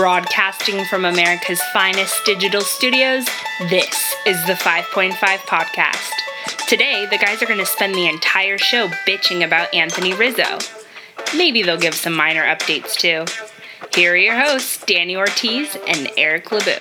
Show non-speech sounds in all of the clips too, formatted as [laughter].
Broadcasting from America's finest digital studios, this is the 5.5 Podcast. Today, the guys are going to spend the entire show bitching about Anthony Rizzo. Maybe they'll give some minor updates too. Here are your hosts, Danny Ortiz and Eric LeBeau.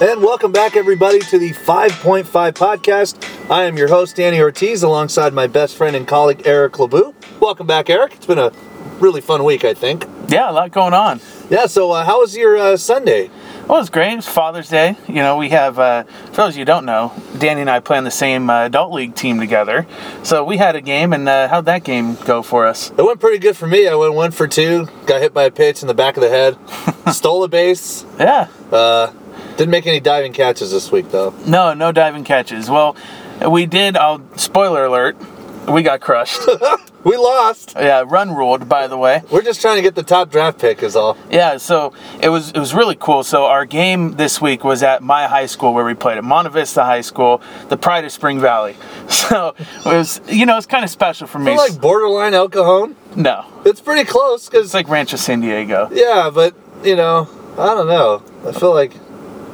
And welcome back, everybody, to the 5.5 podcast. I am your host, Danny Ortiz, alongside my best friend and colleague, Eric LeBeau. Welcome back, Eric. It's been a really fun week, I think. Yeah, a lot going on. Yeah, so uh, how was your uh, Sunday? Well, it's great. It's Father's Day. You know, we have, uh, for those of you who don't know, Danny and I play on the same uh, adult league team together. So we had a game, and uh, how'd that game go for us? It went pretty good for me. I went one for two, got hit by a pitch in the back of the head, [laughs] stole a base. Yeah. Uh, didn't make any diving catches this week, though. No, no diving catches. Well, we did, I'll, spoiler alert, we got crushed. [laughs] We lost. yeah, run ruled, by the way. We're just trying to get the top draft pick, is all. Yeah, so it was it was really cool. So our game this week was at my high school where we played at Monte Vista High School, the pride of Spring Valley. [laughs] So it was you know it's kind of special for me. Like borderline El Cajon. no, It's pretty close, because, it's like Rancho San Diego. yeah, but, you know, I don't know. I feel like,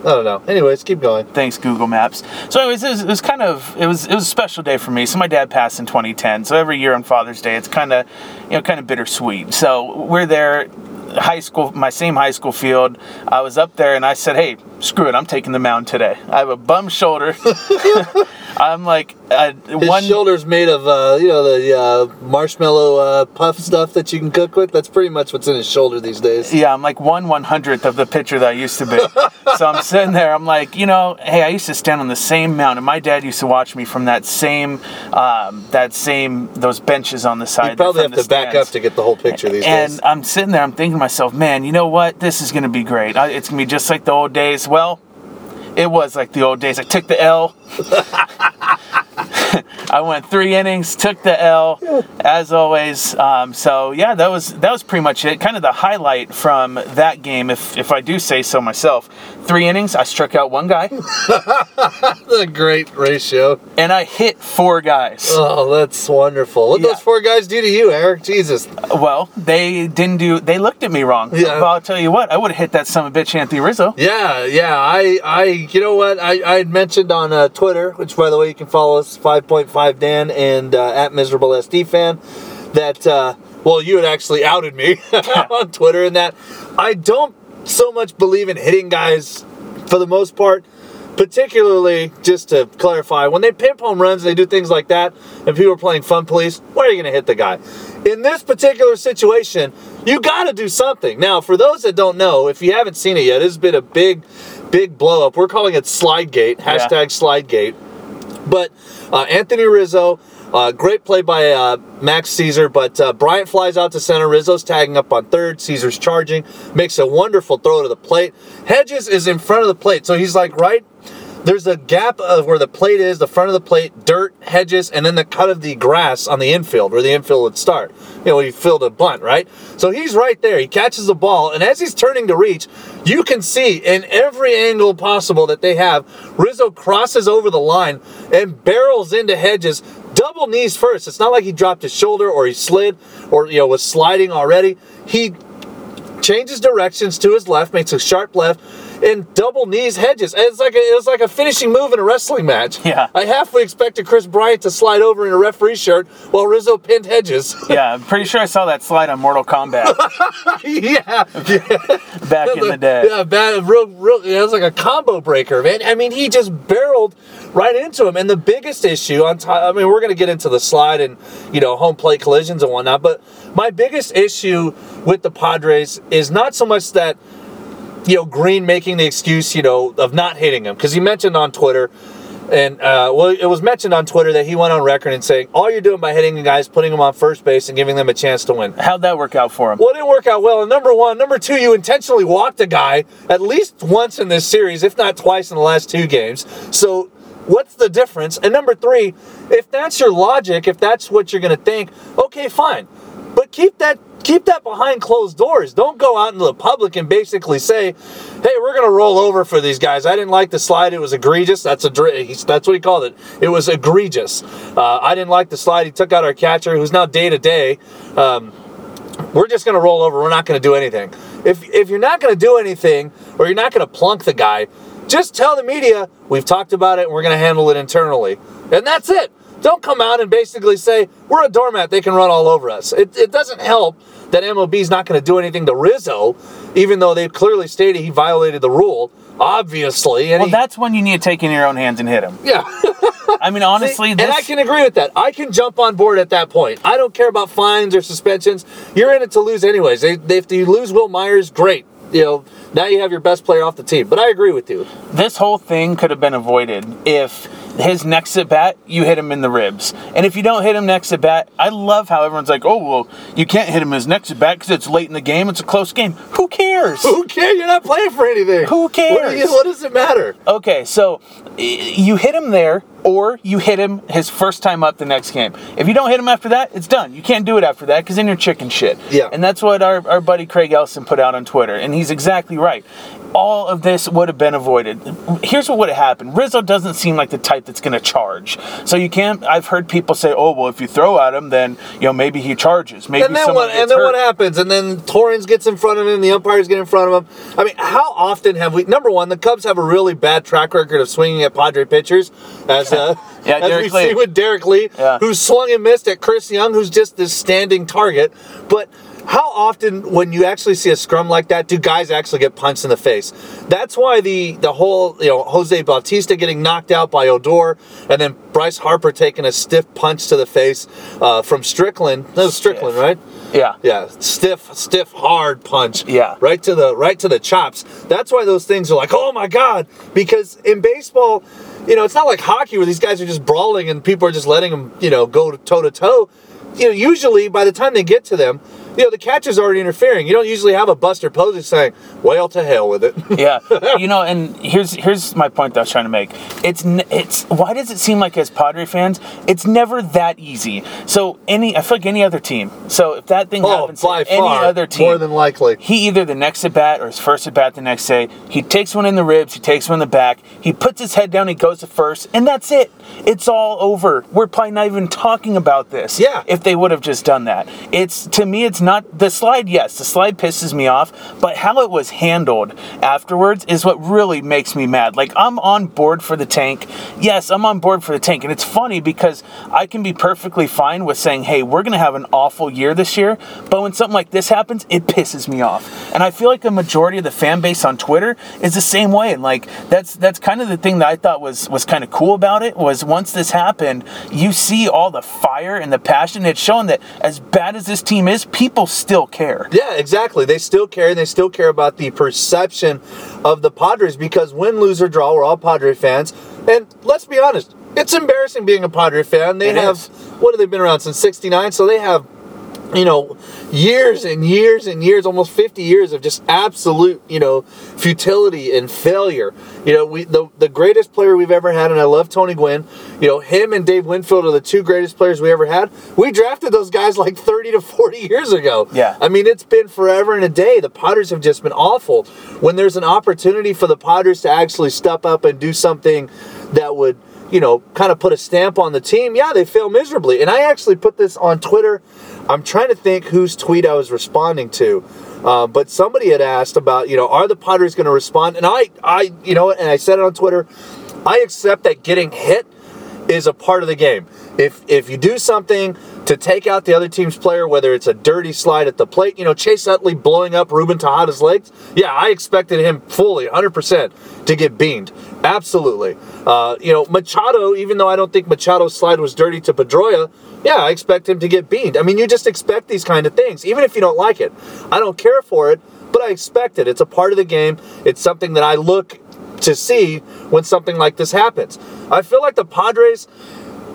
I don't know. Anyways, keep going. Thanks Google Maps. So anyways, it was, it was kind of it was it was a special day for me. So my dad passed in 2010. So every year on Father's Day, it's kind of you know kind of bittersweet. So we're there, high school, my same high school field. I was up there and I said, hey, screw it, I'm taking the mound today. I have a bum shoulder. [laughs] [laughs] I'm like uh, His one shoulder's made of, uh, you know, the uh, marshmallow uh, puff stuff that you can cook with. That's pretty much what's in his shoulder these days. Yeah, I'm like one one hundredth of the pitcher that I used to be. [laughs] so I'm sitting there. I'm like, you know, hey, I used to stand on the same mountain. And my dad used to watch me from that same, um, that same those benches on the side. You probably have to back up to get the whole picture these And days. And I'm sitting there. I'm thinking to myself, man, you know what? This is gonna be great. It's gonna be just like the old days. Well, it was like the old days. I took the L. [laughs] I went three innings, took the L, as always. Um, so yeah, that was that was pretty much it. Kind of the highlight from that game, if if I do say so myself. Three innings, I struck out one guy, [laughs] a great ratio. and I hit four guys. Oh, that's wonderful. What Yeah. those four guys do to you, Eric? Jesus. Well, they didn't do. They looked at me wrong. Yeah. But I'll tell you what, I would have hit that son of a bitch, Anthony Rizzo. Yeah, yeah. I, I, you know what? I, I had mentioned on uh, Twitter, which by the way you can follow us 5.5 Dan and uh, at miserable SD fan, that uh, well you had actually outed me [laughs] on Twitter, and that I don't so much believe in hitting guys for the most part. Particularly, just to clarify, when they pimp home runs, they do things like that, and people are playing fun police. Where are you going to hit the guy? In this particular situation, you got to do something. Now, for those that don't know, if you haven't seen it yet, it's been a big, big blow up. We're calling it Slidegate, hashtag Slidegate. But uh, Anthony Rizzo, uh, great play by uh, Max Caesar, but uh, Bryant flies out to center. Rizzo's tagging up on third. Caesar's charging, makes a wonderful throw to the plate. Hedges is in front of the plate, so he's like right. There's a gap of where the plate is, the front of the plate, dirt, hedges, and then the cut of the grass on the infield where the infield would start. You know, he filled a bunt, right? So he's right there. He catches the ball, and as he's turning to reach, you can see in every angle possible that they have, Rizzo crosses over the line and barrels into hedges, double knees first. It's not like he dropped his shoulder or he slid or you know was sliding already. He changes directions to his left, makes a sharp left, and double knees hedges. It's like a, it was like a finishing move in a wrestling match. Yeah. I halfway expected Kris Bryant to slide over in a referee shirt while Rizzo pinned hedges. [laughs] Yeah, I'm pretty sure I saw that slide on Mortal Kombat yeah, [laughs] yeah. back in the [laughs] day. Yeah, bad, real, real. It was like a combo breaker, man. I mean, he just barreled right into him. And the biggest issue on top, I mean, we're going to get into the slide and you know home plate collisions and whatnot. But my biggest issue with the Padres is not so much that you know Green making the excuse, you know, of not hitting him because he mentioned on Twitter And uh, well, it was mentioned on Twitter that he went on record and saying, "All you're doing by hitting the guys, putting them on first base, and giving them a chance to win." How'd that work out for him? Well, it didn't work out well. And number one, number two, you intentionally walked a guy at least once in this series, if not twice in the last two games. So, what's the difference? And number three, if that's your logic, if that's what you're going to think, okay, fine, but keep that keep that behind closed doors. Don't go out into the public and basically say, "Hey, we're going to roll over for these guys." I didn't like the slide; it was egregious. That's a that's what he called it. It was egregious. Uh, I didn't like the slide. He took out our catcher, who's now day to day. Um, we're just going to roll over. We're not going to do anything. If if you're not going to do anything, or you're not going to plunk the guy, just tell the media we've talked about it and we're going to handle it internally, and that's it. Don't come out and basically say we're a doormat. They can run all over us. It, it doesn't help that MLB's not going to do anything to Rizzo, even though they've clearly stated he violated the rule. Obviously, and Well, he- that's when you need to take in your own hands and hit him. yeah. [laughs] I mean, honestly, and this, I can agree with that. I can jump on board at that point. I don't care about fines or suspensions. You're in it to lose anyways. They, they, if you lose Wil Myers, great. You know, now you have your best player off the team. But I agree with you. this whole thing could have been avoided if his next at bat you hit him in the ribs, and if you don't hit him next at bat, I love how everyone's like, "Oh well, you can't hit him his next at bat because it's late in the game. It's a close game. Who cares?" Who cares? You're not playing for anything. Who What, cares? you- what does it matter? Okay, so you hit him there, or you hit him his first time up the next game. If you don't hit him after that, it's done. You can't do it after that because then you're chicken shit. Yeah. And that's what our, our buddy Craig Ellison put out on Twitter, and he's exactly right. All of this would have been avoided. Here's what would have happened Rizzo doesn't seem like the type that's going to charge. So you can't, I've heard people say, oh, well, if you throw at him, then, you know, maybe he charges. Maybe and then someone what? And then hurt. what happens? And then Torrens gets in front of him. The umpires get in front of him. I mean, how often have we? Number one, the Cubs have a really bad track record of swinging at Padre pitchers, as uh, [laughs] Yeah, as Derrek we Lee. see with Derrek Lee, Yeah. who swung and missed at Chris Young, who's just this standing target. But how often, when you actually see a scrum like that, do guys actually get punched in the face? That's why the the whole you know Jose Bautista getting knocked out by Odor, and then Bryce Harper taking a stiff punch to the face uh, from Strickland. That was Strickland, Stiff. right? Yeah. Yeah, stiff, stiff, hard punch. Yeah. right to the right to the chops. That's why those things are like, oh my god, because in baseball, you know, it's not like hockey where these guys are just brawling and people are just letting them, you know, go toe to toe. You know, usually by the time they get to them, you know, the catcher's already interfering. You don't usually have a Buster Posey saying, "Well, to hell with it." [laughs] yeah, you know, and here's here's my point that I was trying to make. It's it's why does it seem like as Padre fans, it's never that easy. So any, I feel like any other team. So if that thing oh, happens by to any far, other team, more than likely. he either the next at bat or his first at bat the next day, he takes one in the ribs, he takes one in the back, he puts his head down, he goes to first, and that's it. It's all over. We're probably not even talking about this. Yeah. If they would have just done that. It's to me it's not the slide, yes, the slide pisses me off, but how it was handled afterwards is what really makes me mad. Like I'm on board for the tank. Yes, I'm on board for the tank. And it's funny because I can be perfectly fine with saying, hey, we're gonna have an awful year this year, but when something like this happens, it pisses me off. And I feel like the majority of the fan base on Twitter is the same way. And like that's that's kind of the thing that I thought was was kind of cool about it was once this happened, you see all the fire and the passion. It's shown that as bad as this team is, people still care. Yeah, exactly. They still care, and they still care about the perception of the Padres because win, lose, or draw, we're all Padre fans. And let's be honest, it's embarrassing being a Padre fan. They It have, is. what have they been around since 69? So they have, you know, years and years and years, almost 50 years of just absolute, you know, futility and failure. You know, we the, the greatest player we've ever had, and I love Tony Gwynn. You know, him and Dave Winfield are the two greatest players we ever had. We drafted those guys like 30 to 40 years ago. Yeah. I mean, it's been forever and a day. The Potters have just been awful. When there's an opportunity for the Potters to actually step up and do something that would, you know, kind of put a stamp on the team, yeah, they fail miserably. And I actually put this on Twitter. I'm trying to think whose tweet I was responding to. Uh, but somebody had asked about, you know, are the Padres going to respond? And I, I, you know, and I said it on Twitter. I accept that getting hit is a part of the game. If if you do something to take out the other team's player, whether it's a dirty slide at the plate, you know, Chase Utley blowing up Ruben Tejada's legs, yeah, I expected him fully, 100%, to get beamed. Absolutely. Uh, you know, Machado, even though I don't think Machado's slide was dirty to Pedroia, yeah, I expect him to get beamed. I mean, you just expect these kind of things, even if you don't like it. I don't care for it, but I expect it. It's a part of the game. It's something that I look to see when something like this happens. I feel like the Padres,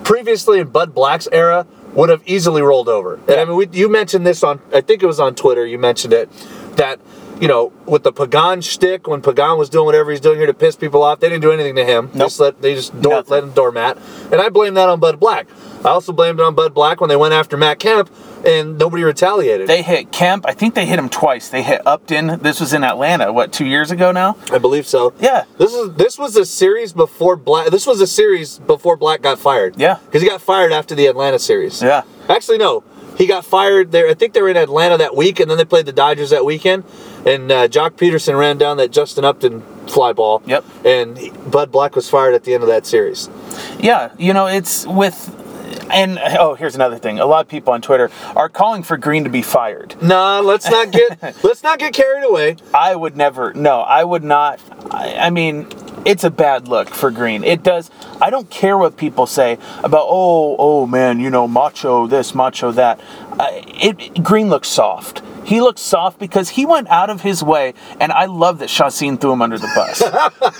previously in Bud Black's era, would have easily rolled over. And I mean, we, you mentioned this on, I think it was on Twitter. You mentioned it that you know with the Pagan shtick when Pagan was doing whatever he's doing here to piss people off, they didn't do anything to him. Nope. Just let they just door, Nothing. let him doormat. And I blame that on Bud Black. I also blamed it on Bud Black when they went after Matt Kemp and nobody retaliated. They hit Kemp. I think they hit him twice. They hit Upton. This was in Atlanta. What two years ago now? I believe so. Yeah. This is this was a series before Black. This was a series before Black got fired. Yeah. Because he got fired after the Atlanta series. Yeah. Actually, no. He got fired there. I think they were in Atlanta that week, and then they played the Dodgers that weekend. And uh, Joc Pederson ran down that Justin Upton fly ball. Yep. And Bud Black was fired at the end of that series. Yeah, you know, it's with. And oh, here's another thing. A lot of people on Twitter are calling for Green to be fired. Nah, let's not get [laughs] let's not get carried away. I would never. No, I would not. I, I mean, it's a bad look for Green. It does. I don't care what people say about. Oh, oh man, you know, macho this, macho that. Uh, it Green looks soft. He looks soft because he went out of his way, and I love that Chacin threw him under the bus.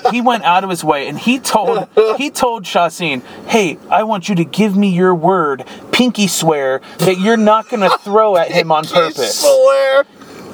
[laughs] he went out of his way, and he told he told Chacin, "Hey, I want you to give me your word, pinky swear, that you're not going to throw at him on purpose." swear.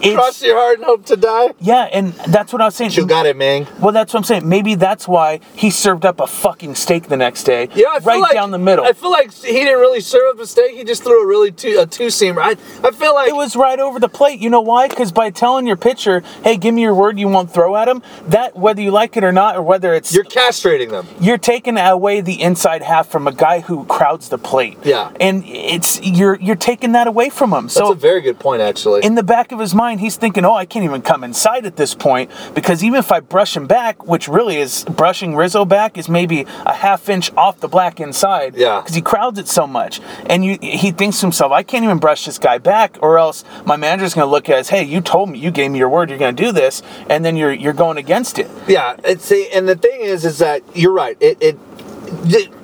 Cross your heart and hope to die. Yeah, and that's what I was saying. You got it, man. Well, that's what I'm saying. Maybe that's why he served up a fucking steak the next day. Yeah, I feel right like, down the middle. I feel like he didn't really serve up a steak. He just threw a really two, a two seamer. I, I feel like it was right over the plate. You know why? Because by telling your pitcher, "Hey, give me your word you won't throw at him," that whether you like it or not, or whether it's you're castrating them. you're taking away the inside half from a guy who crowds the plate. Yeah. and it's you're you're taking that away from him. So That's a very good point, actually. in the back of his mind, he's thinking, "Oh, I can't even come inside at this point because even if I brush him back, which really is brushing Rizzo back, is maybe a half inch off the black inside. Yeah. because he crowds it so much, and you, he thinks to himself, "I can't even brush this guy back, or else my manager's going to look at us. Hey, you told me, you gave me your word, you're going to do this, and then you're you're going against it. Yeah, it's see, and the thing is, is that you're right. It, it,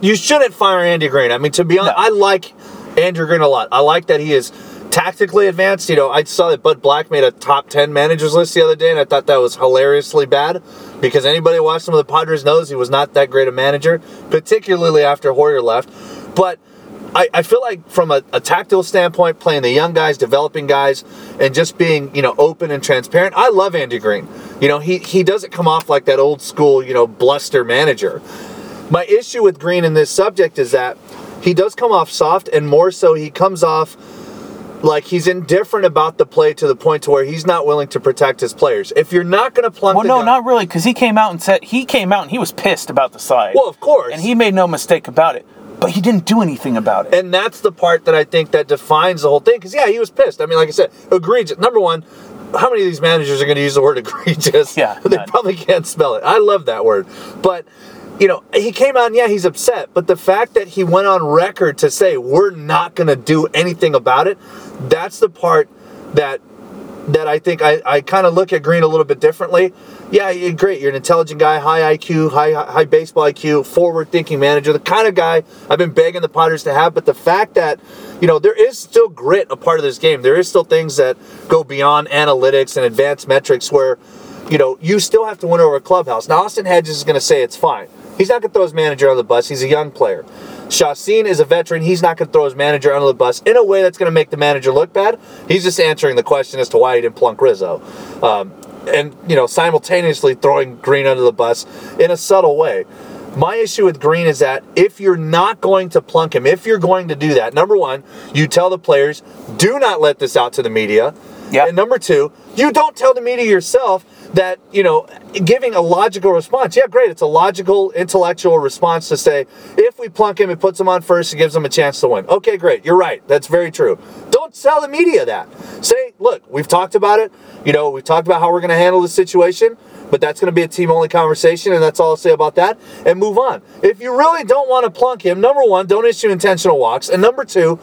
you shouldn't fire Andy Green. I mean, to be honest, No. I like Andrew Green a lot. I like that he is tactically advanced. You know, I saw that Bud Black made a top ten managers list the other day, and I thought that was hilariously bad because anybody who watched some of the Padres knows he was not that great a manager, particularly after Hoyer left. But I, I feel like from a, a tactical standpoint, playing the young guys, developing guys, and just being, you know, open and transparent, I love Andy Green. You know, he, he doesn't come off like that old school, you know, bluster manager. My issue with Green in this subject is that he does come off soft, and more so, he comes off like he's indifferent about the play to the point to where he's not willing to protect his players. If you're not going to plunk Well, no, guy- not really, because he came out and said he came out and he was pissed about the slide. Well, of course. and he made no mistake about it, but he didn't do anything about it. And that's the part that I think that defines the whole thing. Because yeah, he was pissed. I mean, like I said, egregious. Number one, how many of these managers are going to use the word [laughs] egregious? Yeah, they none. probably can't spell it. I love that word, but you know, he came out and yeah, he's upset. But the fact that he went on record to say we're not going to do anything about it, that's the part that that I think I, I kind of look at Green a little bit differently. Yeah, you're great. You're an intelligent guy, high IQ, high high baseball IQ, forward thinking manager, the kind of guy I've been begging the Potters to have. But the fact that, you know, there is still grit a part of this game. There is still things that go beyond analytics and advanced metrics where, you know, you still have to win over a clubhouse. Now, Austin Hedges is going to say it's fine. He's not going to throw his manager on the bus. He's a young player. Chacin is a veteran. He's not going to throw his manager under the bus in a way that's going to make the manager look bad. He's just answering the question as to why he didn't plunk Rizzo. Um, and, you know, simultaneously throwing Green under the bus in a subtle way. My issue with Green is that if you're not going to plunk him, if you're going to do that, number one, you tell the players, do not let this out to the media. Yeah. And number two, you don't tell the media yourself that, you know, giving a logical response. Yeah, great. It's a logical, intellectual response to say, if we plunk him, it puts him on first, it gives him a chance to win. Okay, great. You're right. That's very true. Don't tell the media that. Say, look, we've talked about it. You know, we've talked about how we're going to handle the situation, but that's going to be a team only conversation, and that's all I'll say about that, and move on. If you really don't want to plunk him, number one, don't issue intentional walks, and number two,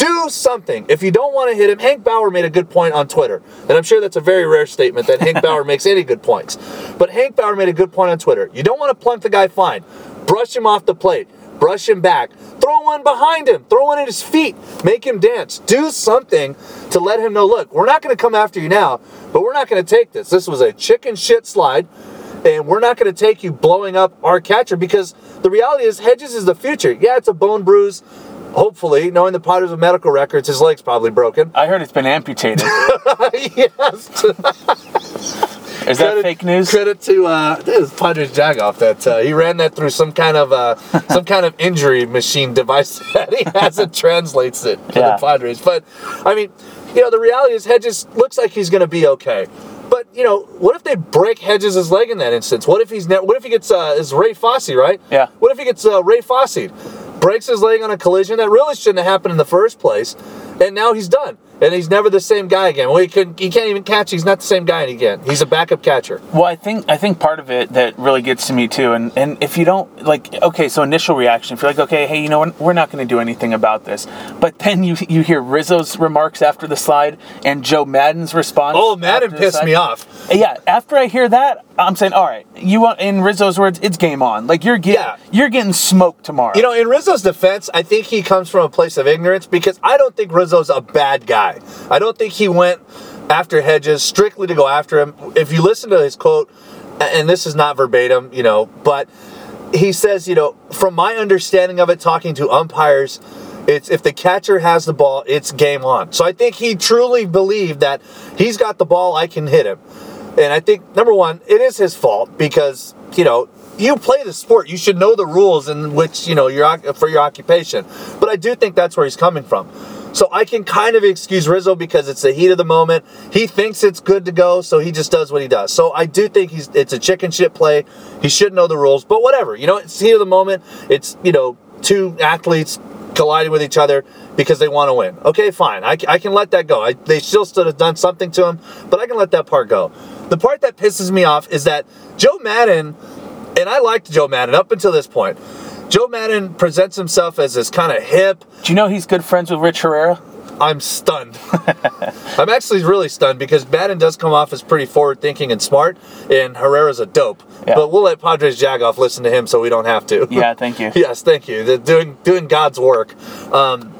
do something. If you don't want to hit him, Hank Bauer made a good point on Twitter. And I'm sure that's a very rare statement that Hank Bauer [laughs] makes any good points. But Hank Bauer made a good point on Twitter. You don't want to plunk the guy, fine. Brush him off the plate. Brush him back. Throw one behind him. Throw one at his feet. Make him dance. Do something to let him know look, we're not going to come after you now, but we're not going to take this. This was a chicken shit slide and we're not going to take you blowing up our catcher because the reality is Hedges is the future. Yeah, it's a bone bruise. Hopefully, knowing the Padres medical records, his leg's probably broken. I heard it's been amputated. [laughs] yes. Is that fake news? Credit to uh, this is Padres Jagoff that uh, he ran that through some kind of uh, [laughs] some kind of injury machine device [laughs] that he has and translates it to Yeah. the Padres. But I mean, you know, the reality is Hedges looks like he's going to be okay. But you know, what if they break Hedges' leg in that instance? What if he's ne- what if he gets uh, is Ray Fosse right? Yeah. What if he gets uh, Ray Fosse, breaks his leg on a collision that really shouldn't have happened in the first place, and now he's done, and he's never the same guy again. Well, he can he can't even catch. He's not the same guy again. He's a backup catcher. Well, I think I think part of it that really gets to me too, and and if you don't like, okay, so initial reaction, if you're like, okay, hey, you know, what, we're not going to do anything about this, but then you you hear Rizzo's remarks after the slide and Joe Maddon's response. Oh, Maddon pissed me off. Yeah, after I hear that, I'm saying, all right, you want in Rizzo's words, it's game on. Like you're getting Yeah. you're getting smoked tomorrow. You know, in Rizzo's defense, I think he comes from a place of ignorance because I don't think Rizzo's a bad guy. I don't think he went after Hedges strictly to go after him. If you listen to his quote, and this is not verbatim, you know, but he says, you know, from my understanding of it, talking to umpires, it's if the catcher has the ball, it's game on. So I think he truly believed that he's got the ball, I can hit him. And I think number one, it is his fault because you know you play the sport, you should know the rules in which you know your for your occupation. But I do think that's where he's coming from. So I can kind of excuse Rizzo because it's the heat of the moment. He thinks it's good to go, so he just does what he does. So I do think he's it's a chicken shit play. He should know the rules, but whatever. You know, it's heat of the moment. It's you know two athletes colliding with each other because they want to win. Okay, fine. I, I can let that go. I, they still should have done something to him, but I can let that part go. The part that pisses me off is that Joe Maddon, and I liked Joe Maddon up until this point. Joe Maddon presents himself as this kind of hip. Do you know he's good friends with Rich Herrera? I'm stunned. I'm actually really stunned because Maddon does come off as pretty forward thinking and smart, and Herrera's a dope. Yeah. But we'll let Padres Jagoff listen to him so we don't have to. Yeah, thank you. [laughs] yes, thank you. They're doing doing God's work. Um,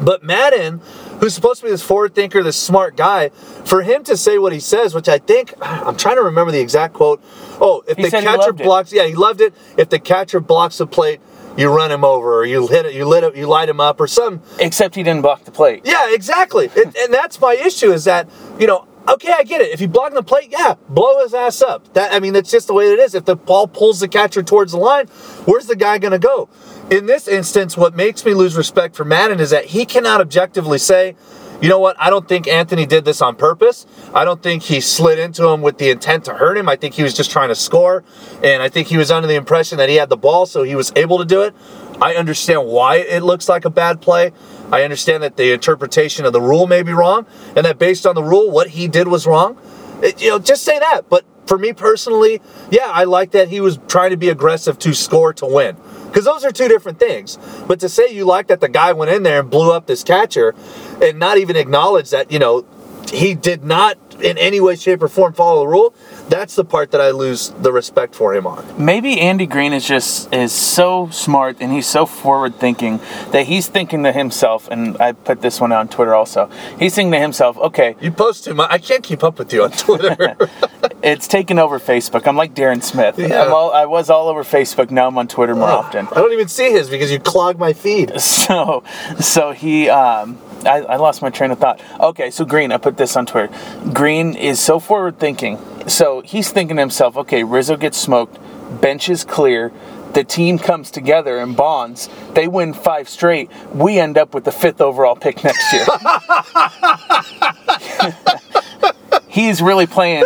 but Maddon, who's supposed to be this forward thinker, this smart guy, for him to say what he says, which I think I'm trying to remember the exact quote. Oh, if He the catcher loved it. blocks, yeah, he loved it. If the catcher blocks the plate, you run him over, or you hit it, you lit it, you light him up, or some Except he didn't block the plate. yeah, exactly. and, and that's my issue is that, you know, okay, I get it. If you block the plate, yeah, blow his ass up. That I mean, that's just the way it is. If the ball pulls the catcher towards the line, where's the guy going to go? In this instance, what makes me lose respect for Maddon is that he cannot objectively say, you know what, I don't think Anthony did this on purpose. I don't think he slid into him with the intent to hurt him. I think he was just trying to score. And I think he was under the impression that he had the ball, so he was able to do it. I understand why it looks like a bad play. I understand that the interpretation of the rule may be wrong, and that based on the rule, what he did was wrong. It- you know, just say that. But for me personally, yeah, I like that he was trying to be aggressive to score to win. Because those are two different things. But to say you like that the guy went in there and blew up this catcher and not even acknowledge that, you know, he did not in any way, shape, or form follow the rule, that's the part that I lose the respect for him on. Maybe Andy Green is just is so smart and he's so forward thinking that he's thinking to himself, and I put this one on Twitter also. He's thinking to himself, okay, You post too much. I can't keep up with you on Twitter. [laughs] it's taken over Facebook. I'm like Darren Smith. Yeah. I'm all, I was all over Facebook. Now I'm on Twitter more often. I don't even see his because you clog my feed. [laughs] So, so he, um, I, I lost my train of thought. Okay, so Green, I put this on Twitter. Green is so forward thinking. So he's thinking to himself, okay, Rizzo gets smoked, bench is clear, the team comes together and bonds. They win five straight. We end up with the fifth overall pick next year. [laughs] [laughs] he's really playing.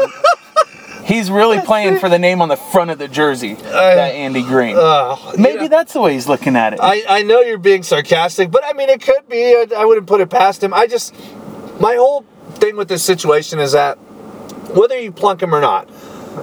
He's really playing for the name on the front of the jersey. that Andy Green. Uh, Maybe know- that's the way he's looking at it. I, I know you're being sarcastic, but I mean, it could be. I, I wouldn't put it past him. I just, my whole thing with this situation is that whether you plunk him or not,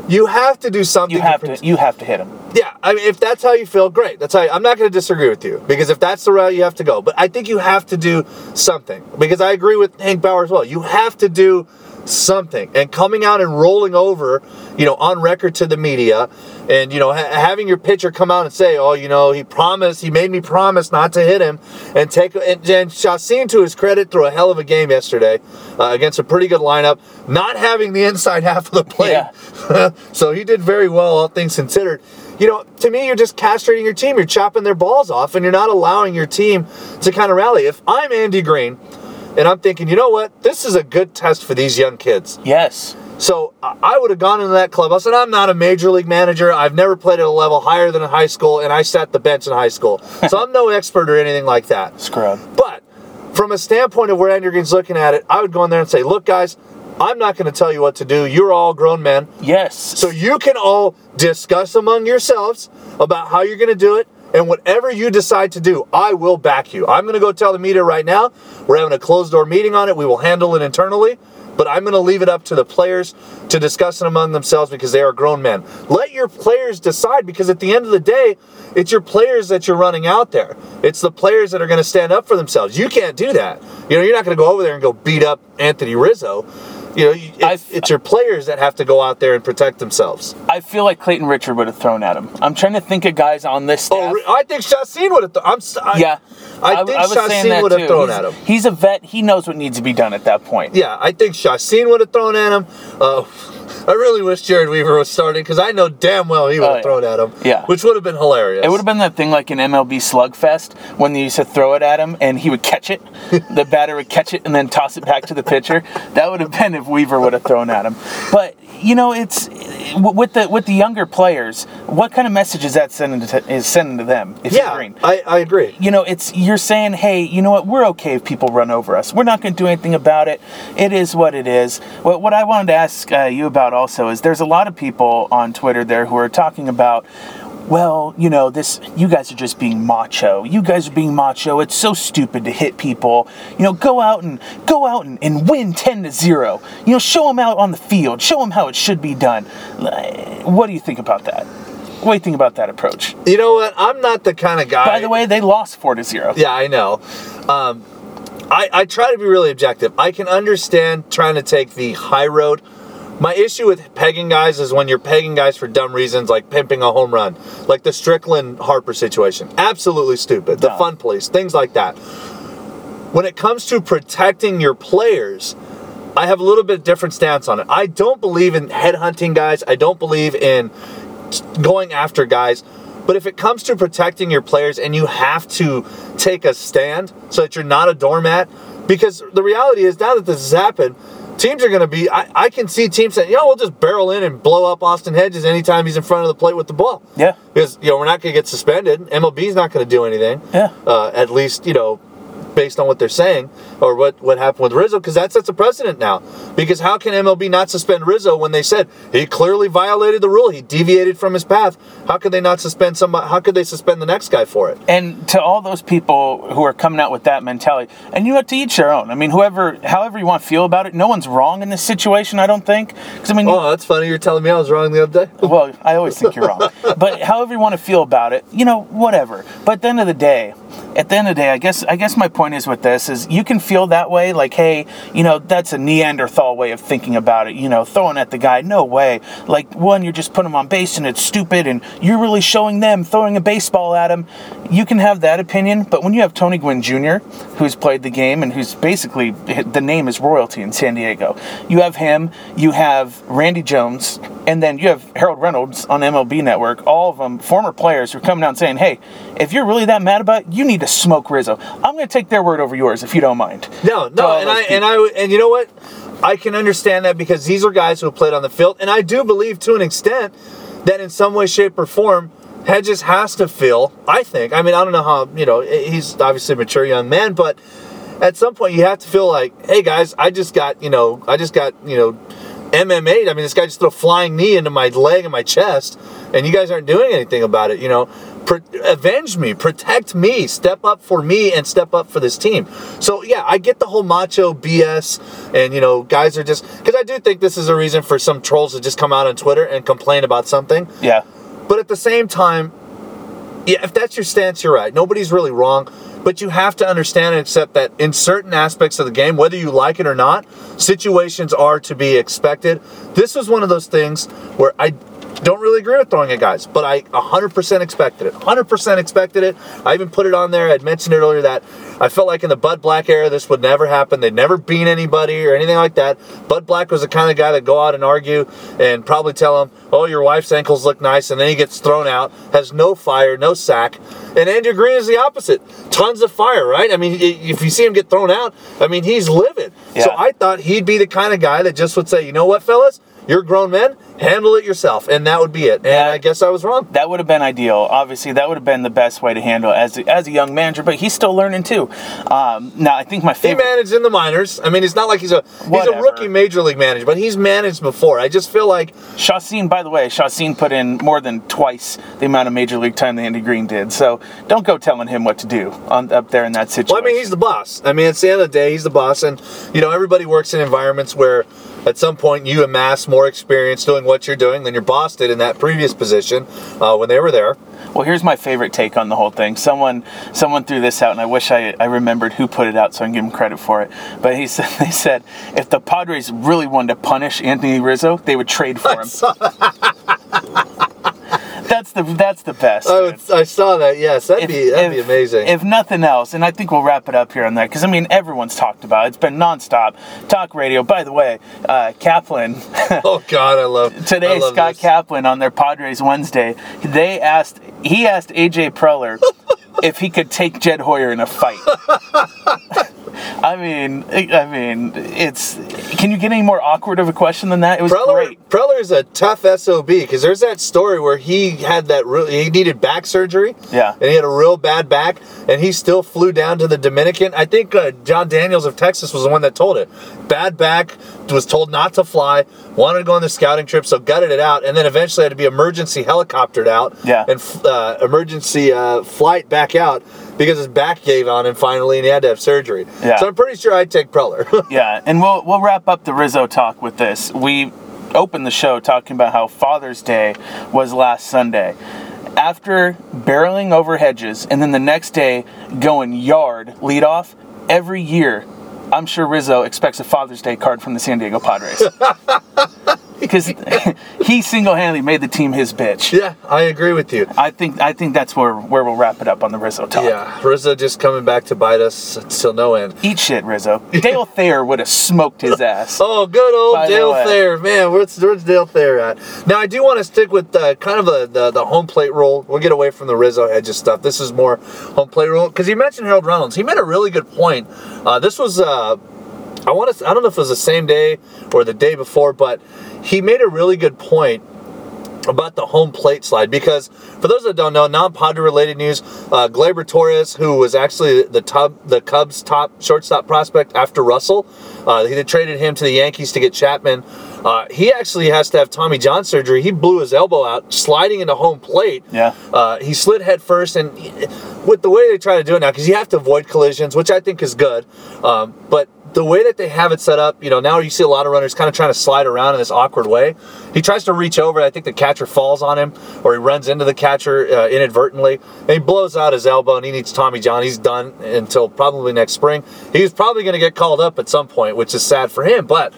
you have to do something. you have protect- to. You have to hit him. Yeah, I mean, if that's how you feel, great. That's how you, I'm not going to disagree with you because if that's the route you have to go, but I think you have to do something because I agree with Hank Bauer as well. You have to do something, and coming out and rolling over, you know, on record to the media, and you know, ha- having your pitcher come out and say, "Oh, you know, he promised, he made me promise not to hit him," and take and, and Chacin, to his credit, threw a hell of a game yesterday uh, against a pretty good lineup, not having the inside [laughs] half of the plate. Yeah. [laughs] so he did very well, all things considered. you know, to me, you're just castrating your team. You're chopping their balls off, and you're not allowing your team to kind of rally. If I'm Andy Green, and I'm thinking, you know what, this is a good test for these young kids. Yes. So I would have gone into that clubhouse, and I'm not a major league manager. I've never played at a level higher than in high school, and I sat the bench in high school. [laughs] So I'm no expert or anything like that. Scrub. But from a standpoint of where Andrew Green's looking at it, I would go in there and say, look, guys, I'm not going to tell you what to do. You're all grown men. Yes. So you can all discuss among yourselves about how you're going to do it. And whatever you decide to do, I will back you. I'm going to go tell the media right now. We're having a closed door meeting on it. We will handle it internally. But I'm going to leave it up to the players to discuss it among themselves because they are grown men. Let your players decide because at the end of the day, it's your players that you're running out there. It's the players that are going to stand up for themselves. You can't do that. You know, you're not going to go over there and go beat up Anthony Rizzo. You know, it, it's your players that have to go out there and protect themselves. I feel like Clayton Richard would have thrown at him. I'm trying to think of guys on this staff. Oh, I think Chacin would have. Th- I'm. I, yeah. I, think saying Chacin that would have thrown he's, at him. He's a vet. He knows what needs to be done at that point. Yeah, I think Chacin would have thrown at him. Uh, I really wish Jered Weaver was starting because I know damn well he would Oh, have yeah. thrown at him. Yeah. which would have been hilarious. It would have been that thing like an MLB Slugfest when they used to throw it at him and he would catch it. [laughs] the batter would catch it and then toss it back to the pitcher. That would have been if Weaver would have thrown at him. But you know, it's with the with the younger players. What kind of message is that sending to is sending to them? If Yeah? I, I agree. you know, it's you're saying, hey, you know what? We're okay if people run over us. We're not going to do anything about it. It is what it is. What, what I wanted to ask uh, you about also is there's a lot of people on Twitter there who are talking about. Well, you know, this you guys are just being macho. You guys are being macho. It's so stupid to hit people. You know, go out and go out and, and win 10 to 0. You know, show them out on the field. Show them how it should be done. What do you think about that? What do you think about that approach? You know what? I'm not the kind of guy. By the way, they lost 4 to 0. Yeah, I know. Um, I, I try to be really objective. I can understand trying to take the high road. My issue with pegging guys is when you're pegging guys for dumb reasons, like pimping a home run, like the Strickland Harper situation. Absolutely stupid. The Dumb. fun police, things like that. When it comes to protecting your players, I have a little bit different stance on it. I don't believe in headhunting guys. I don't believe in going after guys. But if it comes to protecting your players and you have to take a stand so that you're not a doormat, because the reality is now that this has happened, teams are going to be. I, I can see teams saying, you know, we'll just barrel in and blow up Austin Hedges anytime he's in front of the plate with the ball. Yeah. Because, you know, we're not going to get suspended. MLB's not going to do anything. Yeah. Uh, at least, you know, based on what they're saying or what, what happened with Rizzo, because that sets a precedent now. Because how can MLB not suspend Rizzo when they said he clearly violated the rule? He deviated from his path. How could they not suspend somebody? How could they suspend the next guy for it? and to all those people who are coming out with that mentality and you have to each their own i mean whoever however you want to feel about it no one's wrong in this situation i don't think because i mean Oh, that's funny. You're telling me I was wrong the other day. [laughs] well i always think you're wrong [laughs] but however you want to feel about it you know whatever but at the end of the day at the end of the day i guess i guess my point is with this is you can feel that way like hey you know that's a neanderthal way of thinking about it you know throwing at the guy no way. Like one you're just putting him on base and it's stupid and you're really showing them throwing a baseball at him. You can have that opinion but when you have tony gwynn jr who's played the game and who's basically the name is royalty in san diego. You have him you have randy jones and then you have harold reynolds on mlb network all of them former players who are coming out and saying hey if you're really that mad about it you need to smoke rizzo i'm going to take their word over yours if you don't mind No, no, and I people. and I and you know what? I can understand that because these are guys who have played on the field, and I do believe to an extent that in some way, shape, or form, Hedges has to feel. I think. I mean, I don't know how. You know, he's obviously a mature young man, but at some point, you have to feel like, hey guys, I just got you know, I just got you know, MMA. I mean, this guy just threw a flying knee into my leg and my chest, and you guys aren't doing anything about it. You know, avenge me, protect me, step up for me, and step up for this team. So yeah, I get the whole macho BS, and you know, guys are just because I do think this is a reason for some trolls to just come out on Twitter and complain about something. yeah But at the same time, yeah, if that's your stance, you're right. Nobody's really wrong. But you have to understand and accept that in certain aspects of the game, whether you like it or not, situations are to be expected. This was one of those things where I Don't really agree with throwing at guys, but I 100% expected it. 100% expected it. I even put it on there. I'd mentioned it earlier that I felt like in the Bud Black era, this would never happen. They'd never beat anybody or anything like that. Bud Black was the kind of guy that go out and argue and probably tell him, "Oh, your wife's ankles look nice," and then he gets thrown out, has no fire, no sack. And Andrew Green is the opposite. Tons of fire, right? I mean, if you see him get thrown out, I mean, he's livid. Yeah. So I thought he'd be the kind of guy that just would say, "You know what, fellas? You're grown men. Handle it yourself," and that would be it. And Yeah. I guess I was wrong. That would have been ideal. Obviously, that would have been the best way to handle it as a, as a young manager. But he's still learning too. Um, now, I think my favorite. He managed in the minors. I mean, it's not like he's a he's a rookie major league manager, but he's managed before. I just feel like Chacin, by the way, Chacin put in more than twice the amount of major league time that Andy Green did. So don't go telling him what to do on, up there in that situation. Well, I mean, he's the boss. I mean, at the end of the day, he's the boss, and you know, everybody works in environments where, at some point, you amass more experience doing what you're doing than your boss did in that previous position uh, when they were there. Well, here's my favorite take on the whole thing. Someone someone threw this out, and I wish I, I remembered who put it out, so I can give him credit for it. But he [laughs] said they said if the Padres really wanted to punish Anthony Rizzo, they would trade for him. [laughs] that's the that's the best. I, would, I saw that. Yes, that'd be that'd be amazing. If nothing else, and I think we'll wrap it up here on that because I mean everyone's talked about it. It's been nonstop talk radio. By the way, uh, Kaplan [laughs] oh God, I love I today. love Scott this. Kaplan on their Padres Wednesday. They asked he asked AJ Preller [laughs] if he could take Jed Hoyer in a fight. [laughs] I mean, I mean, it's. Can you get any more awkward of a question than that? It was Preller, great. Preller is a tough SOB because there's that story where he had that real, he needed back surgery. Yeah. And he had a real bad back, and he still flew down to the Dominican. I think uh, Jon Daniels of Texas was the one that told it. Bad back, was told not to fly, wanted to go on the scouting trip, so gutted it out, and then eventually had to be emergency helicoptered out. Yeah. And uh, emergency uh, flight back out because his back gave on him finally, and he had to have surgery. Yeah. So I'm pretty sure I'd take Preller. [laughs] Yeah, and we'll we'll wrap up the Rizzo talk with this. We opened the show talking about how Father's Day was last Sunday. After barreling over hedges and then the next day going yard leadoff, every year, I'm sure Rizzo expects a Father's Day card from the San Diego Padres. [laughs] Because [laughs] he single-handedly made the team his bitch. yeah, I agree with you. I think I think that's where where we'll wrap it up on the Rizzo talk. Yeah, Rizzo just coming back to bite us till no end. Eat shit, Rizzo. Dale [laughs] Thayer would have smoked his ass. Oh, good old By Dale. Thayer, man. Where's, where's Dale Thayer at? Now, I do want to stick with uh, kind of a, the the home plate rule. We'll get away from the Rizzo hedges stuff. This is more home plate rule because you mentioned Harold Reynolds. He made a really good point. Uh, this was. Uh, I want to. I don't know if it was the same day or the day before, but he made a really good point about the home plate slide because for those that don't know, non-Padre related news, uh, Gleyber Torres, who was actually the tub, the Cubs' top shortstop prospect after Russell, uh, they traded him to the Yankees to get Chapman. Uh, he actually has to have Tommy John surgery. He blew his elbow out sliding into home plate. Yeah. Uh, he slid head first, and he- with the way they try to do it now, because you have to avoid collisions, which I think is good. Um, but the way that they have it set up, you know, now you see a lot of runners kind of trying to slide around in this awkward way. He tries to reach over. I think the catcher falls on him, or he runs into the catcher uh, inadvertently, and he blows out his elbow, and he needs Tommy John. He's done until probably next spring. He's probably going to get called up at some point, which is sad for him. But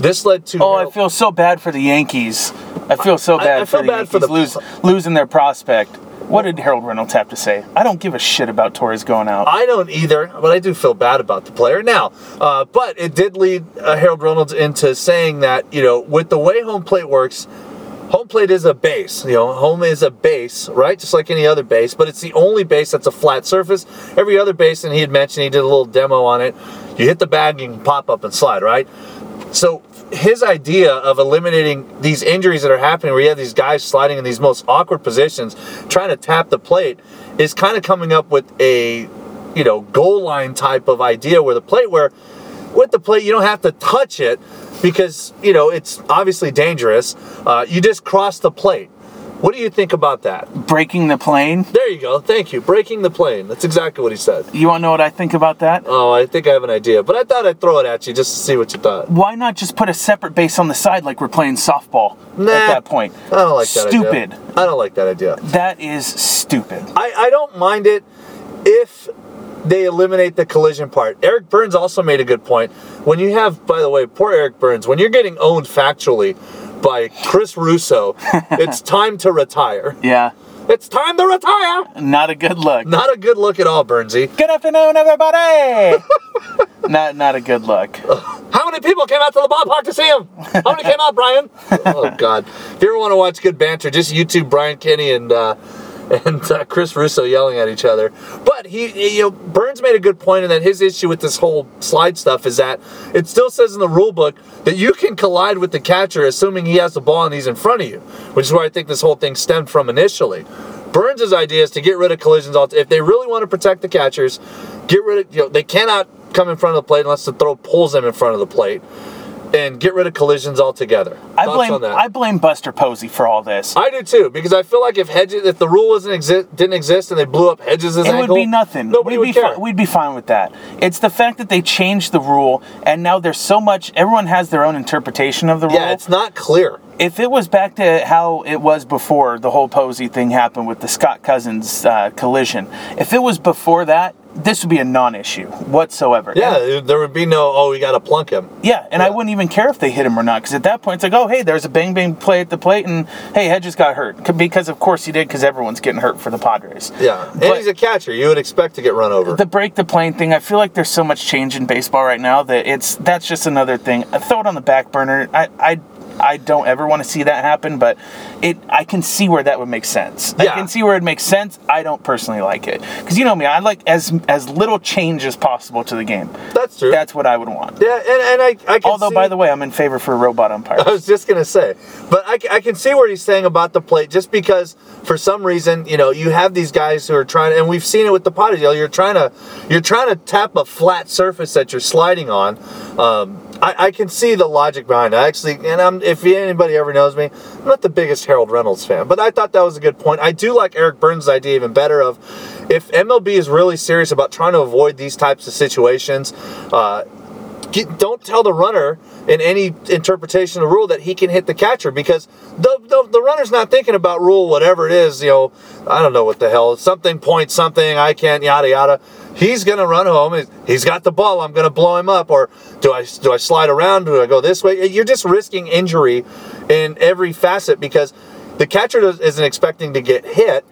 this led to Oh, I feel so bad for the Yankees. I feel so bad I for feel the bad Yankees for the- lose, losing their prospect. What did Harold Reynolds have to say? I don't give a shit about Torres going out. I don't either, but I do feel bad about the player now. Uh, but it did lead uh, Harold Reynolds into saying that you know, with the way home plate works, home plate is a base. You know, home is a base, right? Just like any other base, but it's the only base that's a flat surface. Every other base, and he had mentioned he did a little demo on it. You hit the bag, you can pop up and slide, right? So his idea of eliminating these injuries that are happening, where you have these guys sliding in these most awkward positions, trying to tap the plate, is kind of coming up with a, you know, goal line type of idea where the plate, where with the plate you don't have to touch it because you know it's obviously dangerous. Uh, you just cross the plate. What do you think about that? Breaking the plane. There you go. Thank you. Breaking the plane. That's exactly what he said. You want to know what I think about that? Oh, I think I have an idea, but I thought I'd throw it at you just to see what you thought. Why not just put a separate base on the side like we're playing softball Nah, at that point? I don't like that Stupid. idea. Stupid. I don't like that idea. That is stupid. I, I don't mind it if they eliminate the collision part. Eric Byrnes also made a good point. When you have, by the way, poor Eric Byrnes, when you're getting owned factually by Chris Russo. [laughs] it's time to retire. Yeah, It's time to retire. not a good look. Not a good look at all, Byrnesy. Good afternoon, everybody. [laughs] not not a good look. How many people came out to the ballpark to see him? How many came out, Brian? [laughs] oh God! If you ever want to watch good banter, just YouTube Brian Kenny and uh, and uh, Chris Russo yelling at each other. But he, you know, Byrnes made a good point in that his issue with this whole slide stuff is that it still says in the rule book that you can collide with the catcher assuming he has the ball and he's in front of you, which is where I think this whole thing stemmed from initially. Byrnes' idea is to get rid of collisions. If they really want to protect the catchers, get rid of you know they cannot come in front of the plate unless the throw pulls them in front of the plate, and get rid of collisions altogether. I Thoughts blame? I blame Buster Posey for all this. I do too because I feel like if hedges, if the rule wasn't exist, didn't exist, and they blew up hedges' it ankle, would be nothing. Nobody we'd would be care. Fi- we'd be fine with that. It's the fact that they changed the rule, and now there's so much. Everyone has their own interpretation of the rule. yeah, it's not clear. if it was back to how it was before the whole Posey thing happened with the Scott Cousins uh, collision, if it was before that, this would be a non-issue whatsoever. Yeah, And- there would be no. Oh, we got to plunk him. yeah, and I wouldn't even care if they hit him or not, because at that point it's like, oh, hey, there's a bang bang play at the plate, and hey, Hedges got hurt because of course he did, because everyone's getting hurt for the Padres. Yeah, and But- he's a catcher. You would expect to get run over. the break the plane thing i feel like there's so much change in baseball right now that it's that's just another thing I throw it on the back burner i i I don't ever want to see that happen, but it I can see where that would make sense. I can see where it makes sense. I don't personally like it because you know me. I like as as little change as possible to the game. That's true. That's what I would want. yeah, and, and I, I can Although, see- by the way, I'm in favor for robot umpires. [laughs] I was just gonna say, but I, I can see what he's saying about the plate, just because for some reason, you know, you have these guys who are trying, and we've seen it with the potty. Know, you're trying to, you're trying to tap a flat surface that you're sliding on. Um, I, I can see the logic behind it. I actually, and I'm, if anybody ever knows me, I'm not the biggest Harold Reynolds fan, but I thought that was a good point. I do like Eric Byrnes' idea even better of if MLB is really serious about trying to avoid these types of situations. Uh, get, don't tell the runner in any interpretation of the rule that he can hit the catcher because the, the, the runner's not thinking about rule whatever it is you know i don't know what the hell something point something i can't yada yada. He's gonna run home He's- got the ball i'm gonna blow him up or do i do i slide around do i go this way? You're just risking injury in every facet because the catcher isn't expecting to get hit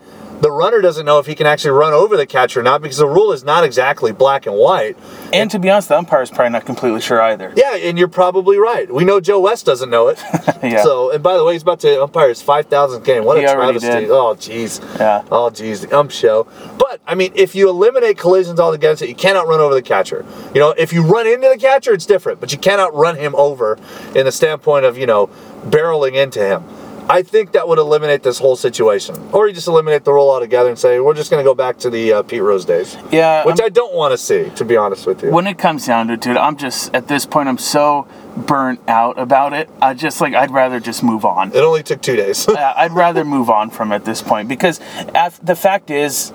the runner doesn't know if he can actually run over the catcher or not because the rule is not exactly black and white and to be honest, the umpire is probably not completely sure either. yeah, and you're probably right. We know Joe West doesn't know it. [laughs] Yeah. So, and by the way, he's about to umpire his 5,000th game. What He a travesty. did. Oh, jeez. Yeah. Oh, jeez. The ump show. But, I mean, if you eliminate collisions altogether, so you cannot run over the catcher. You know, if you run into the catcher, it's different, but you cannot run him over in the standpoint of, you know, barreling into him. I think that would eliminate this whole situation. Or you just eliminate the rule altogether and say, we're just going to go back to the uh, Pete Rose days. Yeah, Which I'm- I don't want to see, to be honest with you. when it comes down to it, dude, I'm just at this point I'm so burnt out about it. I just like I'd rather just move on. it only took two days. [laughs] Uh, I'd rather move on from it at this point because the fact is,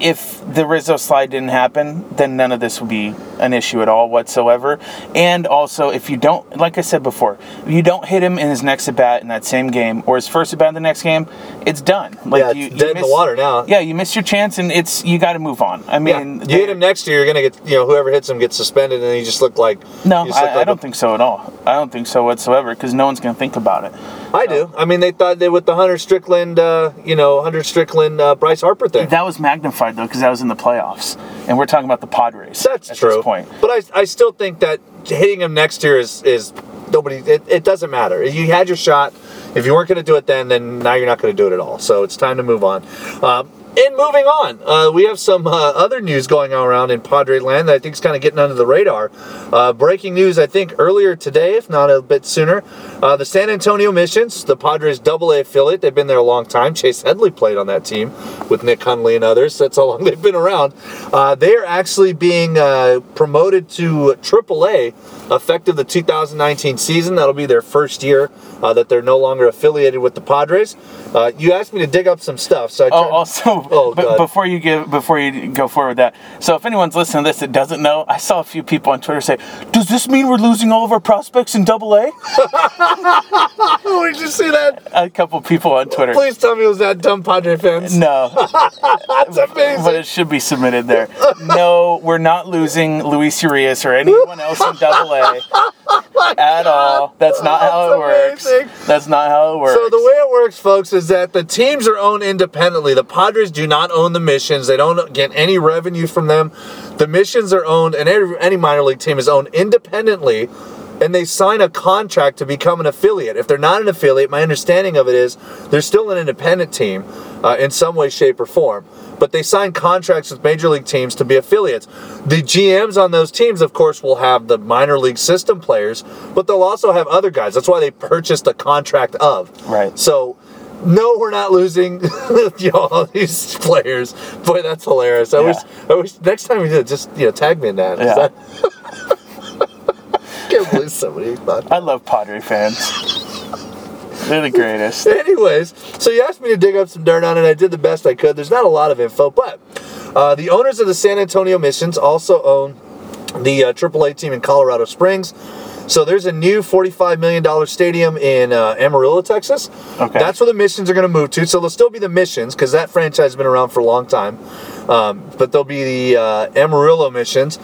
if the Rizzo slide didn't happen, then none of this would be an issue at all whatsoever. And also, if you don't, like I said before, if you don't hit him in his next at bat in that same game or his first at bat in the next game, it's done. Like Yeah, it's dead in the water now. Yeah, you miss your chance, and it's you got to move on. I Yeah, mean, you hit him next year, you're gonna get you know whoever hits him gets suspended, and you just look like No, you just look I, I don't a- think so at all. I don't think so whatsoever because no one's going to think about it. I do. I mean, they thought they with the Hunter Strickland, uh, you know, Hunter Strickland, uh, Bryce Harper thing. That was magnified though because that was in the playoffs, and we're talking about the Padres. That's at true. This point. But I, I still think that hitting him next year is is nobody. It, it doesn't matter. You had your shot. If you weren't going to do it then, then now you're not going to do it at all. So it's time to move on. Um, and moving on, uh, we have some uh, other news going on around in Padre land that I think is kind of getting under the radar. Uh, breaking news, I think earlier today, if not a bit sooner, uh, the San Antonio Missions, the Padres Double A affiliate, they've been there a long time. Chase Headley played on that team with Nick Hundley and others. That's how long they've been around. Uh, they are actually being uh, promoted to Triple A effective the 2019 season. That'll be their first year uh, that they're no longer affiliated with the Padres. Uh, you asked me to dig up some stuff, so I Oh, tried- also, Oh, b- before you give, before you go forward with that. So, if anyone's listening to this that doesn't know, I saw a few people on Twitter say, "Does this mean we're losing all of our prospects in Double A?" Oh, we just you see that? A couple people on Twitter. Please tell me it was that dumb Padre fans. No, [laughs] That's amazing. but it should be submitted there. No, we're not losing Luis Urias or anyone else in [laughs] Double A [laughs] Oh at all. That's not how it works. That's. That's not how it works. So the way it works, folks, is that the teams are owned independently. The Padres do not own the missions. They don't get any revenue from them. The missions are owned, and every, any minor league team is owned independently, and they sign a contract to become an affiliate. If they're not an affiliate, my understanding of it is they're still an independent team uh, in some way, shape, or form. But they sign contracts with major league teams to be affiliates. The GMs on those teams, of course, will have the minor league system players, but they'll also have other guys. That's why they purchased a contract of. Right. So, no, we're not losing [laughs] you know, all these players. Boy, that's hilarious. I Yeah. wish, I wish next time we did, just you know, tag me in that. Yeah. [laughs] can't believe somebody thought. I love Padre fans. They're the greatest. [laughs] Anyways, so you asked me to dig up some dirt on it. I did the best I could. There's not a lot of info, but uh, the owners of the San Antonio Missions also own the uh, AAA team in Colorado Springs. So there's a new $45 million stadium in uh, Amarillo, Texas. Okay. That's where the Missions are going to move to. So they'll still be the Missions because that franchise has been around for a long time. Um, but they'll be the uh, Amarillo Missions.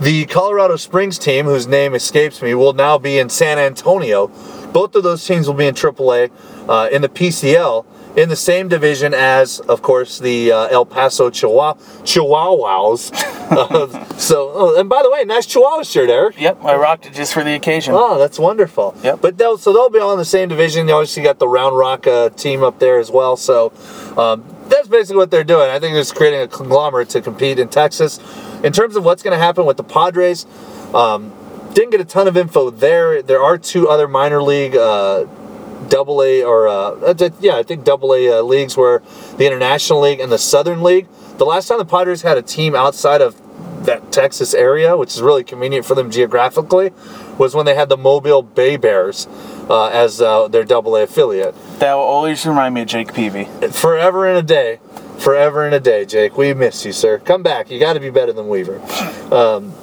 The Colorado Springs team, whose name escapes me, will now be in San Antonio. Both of those teams will be in AAA uh, in the PCL in the same division as, of course, the uh, El Paso Chihuahua Chihuahuas. [laughs] Uh, so, oh, and by the way, nice Chihuahua shirt, Eric. Yep, I rocked it just for the occasion. Oh, that's wonderful. Yep. But they'll so they'll be all in the same division. You obviously got the Round Rock uh, team up there as well. So um, that's basically what they're doing. I think they're just creating a conglomerate to compete in Texas. In terms of what's going to happen with the Padres, um, didn't get a ton of info there. There are two other minor league. Uh, Double A or uh, yeah, I think Double A uh, leagues were the International League and the Southern League. The last time the Padres had a team outside of that Texas area, which is really convenient for them geographically, was when they had the Mobile Bay Bears uh, as uh, their Double A affiliate. That will always remind me of Jake Peavy. Forever and a day, forever and a day, Jake. We miss you, sir. Come back. You got to be better than Weaver. Um,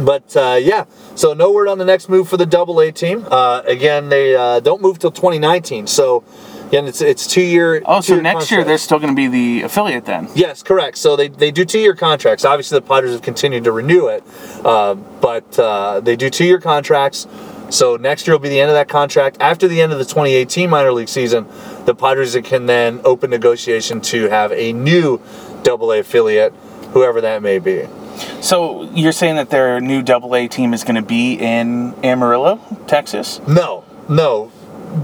but uh, yeah, so no word on the next move for the Double A team. Uh, again, they uh, don't move till 2019. So again, it's it's two year. Oh, so next year they're still going to be the affiliate then? Yes, correct. So they, they do two year contracts. Obviously, the Padres have continued to renew it, uh, but uh, they do two year contracts. So next year will be the end of that contract. After the end of the 2018 minor league season, the Padres can then open negotiation to have a new Double A affiliate, whoever that may be. So you're saying that their new Double A team is going to be in Amarillo, Texas? No, no,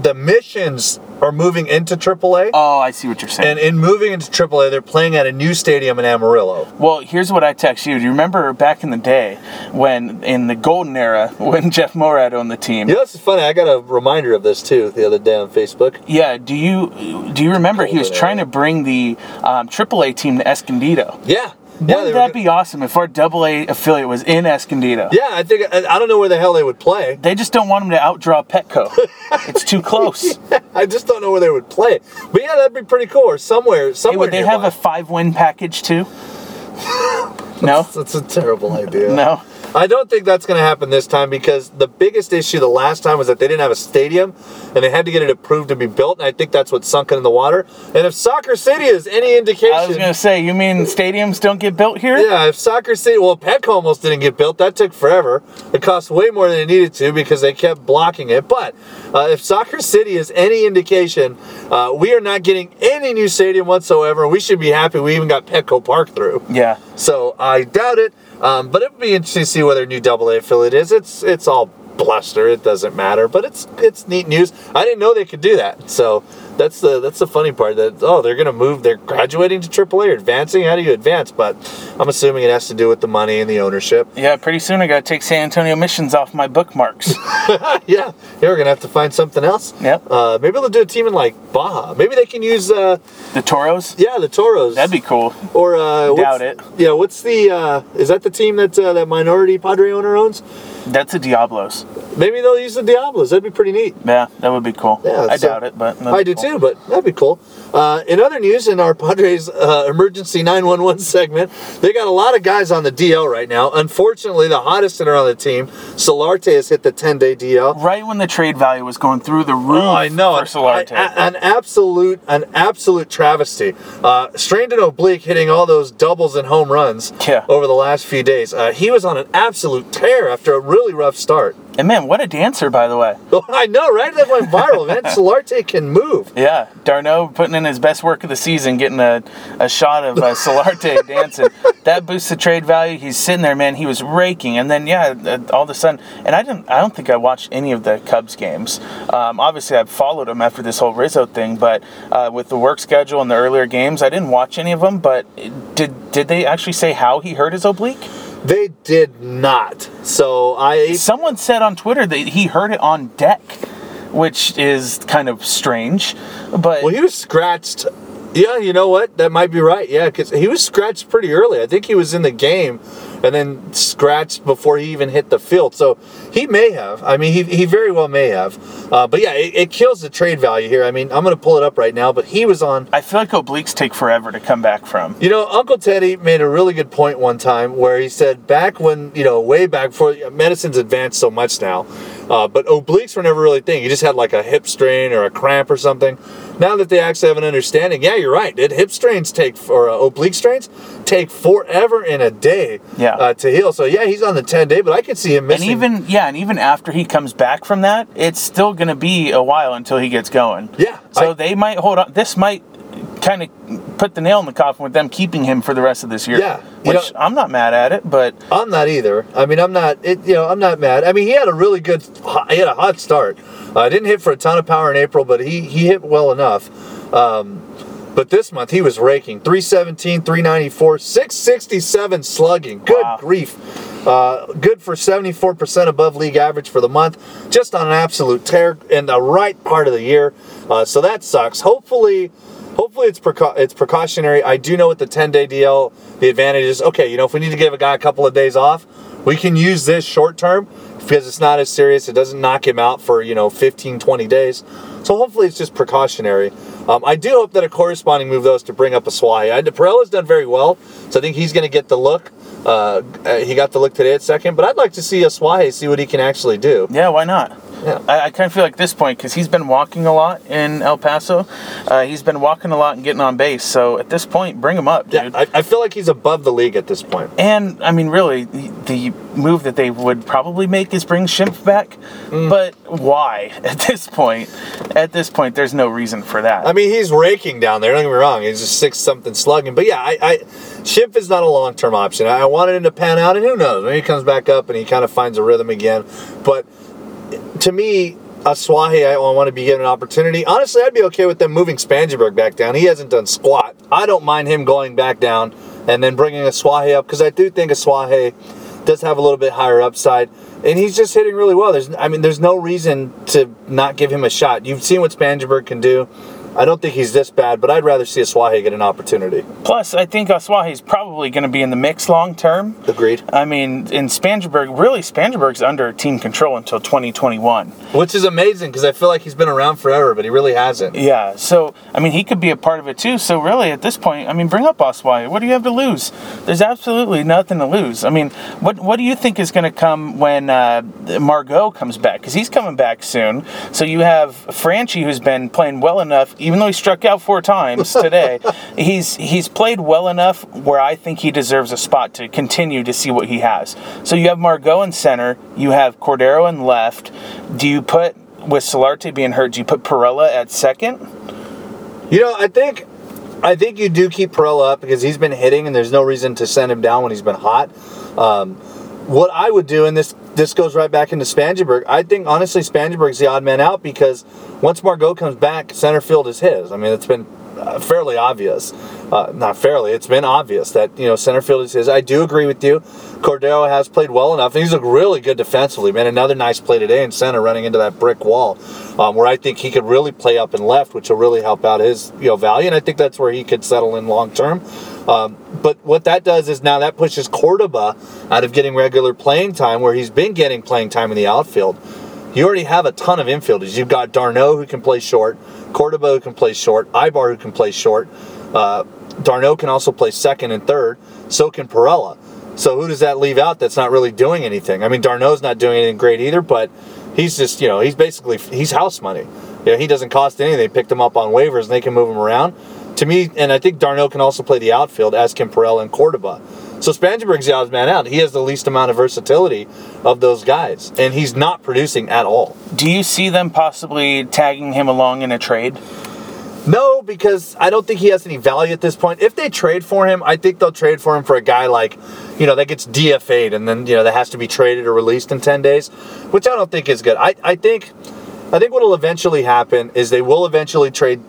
the missions are moving into AAA, Oh, I see what you're saying. and in moving into AAA, they're playing at a new stadium in Amarillo. well, here's what I text you. Do you remember back in the day when, in the golden era, [laughs] when Jeff Moorad owned the team? You know, is funny. I got a reminder of this too the other day on Facebook. Yeah. Do you do you remember he was Golden trying to bring the um, AAA team to Escondido? Yeah. Wouldn't yeah, that be awesome if our Double A affiliate was in Escondido? Yeah, I think I, I don't know where the hell they would play. They just don't want them to outdraw Petco. [laughs] it's too close. I just don't know where they would play. But yeah, that'd be pretty cool. Or somewhere, Hey, would they have a five-win package too? [laughs] no, That's a terrible idea. no. I don't think that's going to happen this time because the biggest issue the last time was that they didn't have a stadium and they had to get it approved to be built. And I think that's what sunk it in the water. And if Soccer City is any indication, I was gonna say, you mean stadiums don't get built here? Yeah, if Soccer City, well, Petco almost didn't get built. That took forever. It cost way more than it needed to because they kept blocking it. But uh, if Soccer City is any indication, uh, we are not getting any new stadium whatsoever. We should be happy we even got Petco Park through. Yeah. So I doubt it. Um, but it would be interesting to see whether new Double A affiliate is. It's it's all bluster. It doesn't matter. But it's it's neat news. I didn't know they could do that. So that's the that's the funny part. That oh they're gonna move. They're graduating to AAA or advancing. How do you advance? But I'm assuming it has to do with the money and the ownership. Yeah, pretty soon I gotta take San Antonio missions off my bookmarks. [laughs] yeah, yeah. We're gonna have to find something else. Yep. Uh, maybe they'll do a team in like Baja. Maybe they can use uh, the Toros? yeah the Toros. That'd be cool. Or uh, Doubt it. Yeah, what's the uh, is that the team that uh, that minority Padre owner owns? That's the Diablos. Maybe they'll use the Diablos. That'd be pretty neat. Yeah, that would be cool. Yeah, I so- doubt it, but I do cool. Too, but that'd be cool. Uh, in other news, in our Padres uh, emergency 911 segment, they got a lot of guys on the DL right now. Unfortunately, the hottest hitter on the team, Solarte, has hit the 10 day DL. Right when the trade value was going through the roof. Oh, I know. for Solarte. I- I- an absolute, an absolute travesty. Uh, strained an oblique, hitting all those doubles and home runs Yeah. over the last few days. Uh, he was on an absolute tear after a really rough start. And man, what a dancer, by the way. [laughs] I know, right? That went viral, man. [laughs] Solarte can move. Yeah, d'Arnaud putting in his best work of the season, getting a, a shot of uh, [laughs] Solarte dancing. That boosts the trade value. He's sitting there, man. He was raking, and then yeah, uh, all of a sudden, and I didn't. I don't think I watched any of the Cubs games. Um, obviously, I've followed them after this whole Rizzo thing, but uh, with the work schedule and the earlier games, I didn't watch any of them. But did did they actually say how he hurt his oblique? They did not. So I Someone said on Twitter that he heard it on deck, which is kind of strange. But well, he was scratched. Yeah, you know what? That might be right. Yeah, because he was scratched pretty early. I think he was in the game, and then scratched before he even hit the field. So he may have. I mean, he, he very well may have. Uh, but yeah, it, it kills the trade value here. I mean, I'm going to pull it up right now. But he was on I feel like obliques take forever to come back from. You know, Uncle Teddy made a really good point one time where he said back when, you know, way back before medicine's advanced so much now, uh, but obliques were never really a thing. You just had like a hip strain or a cramp or something. Now that they actually have an understanding, yeah, you're right. Did hip strains take, or uh, oblique strains take forever in a day Yeah. uh, to heal. So yeah, he's on the 10 day, but I could see him missing. And even yeah, and even after he comes back from that, it's still going to be a while until he gets going. Yeah, So I- they might hold on. This might kind of put the nail in the coffin with them keeping him for the rest of this year. Yeah, Which know- I'm not mad at it, but I'm not either. I mean, I'm not. It, you know, I'm not mad. I mean, he had a really good. He had a hot start. Uh, didn't hit for a ton of power in April, but he he hit well enough. Um, but this month he was raking 317, 394, 667 slugging. Good Wow. grief. Uh, good for 74% above league average for the month. Just on an absolute tear in the right part of the year. Uh, so that sucks. Hopefully, hopefully it's precau- it's precautionary. I do know with the 10 day DL, the advantage is okay. You know, if we need to give a guy a couple of days off, we can use this short term because it's not as serious. It doesn't knock him out for you know 15, 20 days. So hopefully it's just precautionary. Um, I do hope that a corresponding move though is to bring up Asuaje. I Pirela's done very well, so I think he's going to get the look. Uh, uh, he got the look today at second, but I'd like to see Asuaje see what he can actually do. yeah, why not? Yeah. I, I kind of feel like this point because he's been walking a lot in El Paso. Uh, he's been walking a lot and getting on base. So at this point, bring him up, Yeah. I, I feel like he's above the league at this point. And I mean, really, the, the move that they would probably make is bring Schimpf back. Mm. But why [laughs] at this point? At this point, there's no reason for that. I mean, he's raking down there. Don't get me wrong; he's just six something slugging. But yeah, I, I Schimpf is not a long term option. I wanted him to pan out, and who knows? Maybe he comes back up and he kind of finds a rhythm again. But to me, Asuaje, I want to be given an opportunity. Honestly, I'd be okay with them moving Spangenberg back down. He hasn't done squat. I don't mind him going back down and then bringing Asuaje up because I do think Asuaje does have a little bit higher upside. And he's just hitting really well. There's, I mean, there's no reason to not give him a shot. You've seen what Spangenberg can do. I don't think he's this bad, but I'd rather see Asuaje get an opportunity. Plus, I think Asuaje's probably going to be in the mix long term. Agreed. I mean, in Spangenberg, really, Spangenberg's under team control until 2021. Which is amazing because I feel like he's been around forever, but he really hasn't. Yeah, so I mean, he could be a part of it too. So really, at this point, I mean, bring up Asuaje. What do you have to lose? There's absolutely nothing to lose. I mean, what what do you think is going to come when uh, Margot comes back? Because he's coming back soon. So you have Franchy, who's been playing well enough, even though he struck out four times today. [laughs] he's he's played well enough where I think he deserves a spot to continue to see what he has. So you have Margot in center. You have Cordero in left. Do you put with Solarte being hurt? Do you put Pirela at second? You know, I think I think you do keep Pirela up because he's been hitting, and there's no reason to send him down when he's been hot. Um, what I would do, and this this goes right back into Spangenberg. I think honestly, Spangenberg's the odd man out because once Margot comes back, center field is his. I mean, it's been uh, fairly obvious. Uh, not fairly, it's been obvious that you know center field is his. I do agree with you. Cordero has played well enough, he's looked really good defensively. Man, another nice play today in center, running into that brick wall, um, where I think he could really play up and left, which will really help out his you know value, and I think that's where he could settle in long term. Um, but what that does is now that pushes Cordoba out of getting regular playing time, where he's been getting playing time in the outfield. You already have a ton of infielders. You've got d'Arnaud who can play short, Cordoba who can play short, Aybar who can play short. Uh, d'Arnaud can also play second and third. So can Pirela. So who does that leave out that's not really doing anything? I mean, d'Arnaud's not doing anything great either, but he's just you know he's basically he's house money. You know, he doesn't cost anything. They picked him up on waivers and they can move him around. To me, and I think d'Arnaud can also play the outfield as can Pirela and Cordoba. So Spangenberg's the odds man out. He has the least amount of versatility of those guys, and he's not producing at all. Do you see them possibly tagging him along in a trade? No, because I don't think he has any value at this point. If they trade for him, I think they'll trade for him for a guy like, you know, that gets DFA'd and then, you know, that has to be traded or released in 10 days, which I don't think is good. I, I think I think what will eventually happen is they will eventually trade,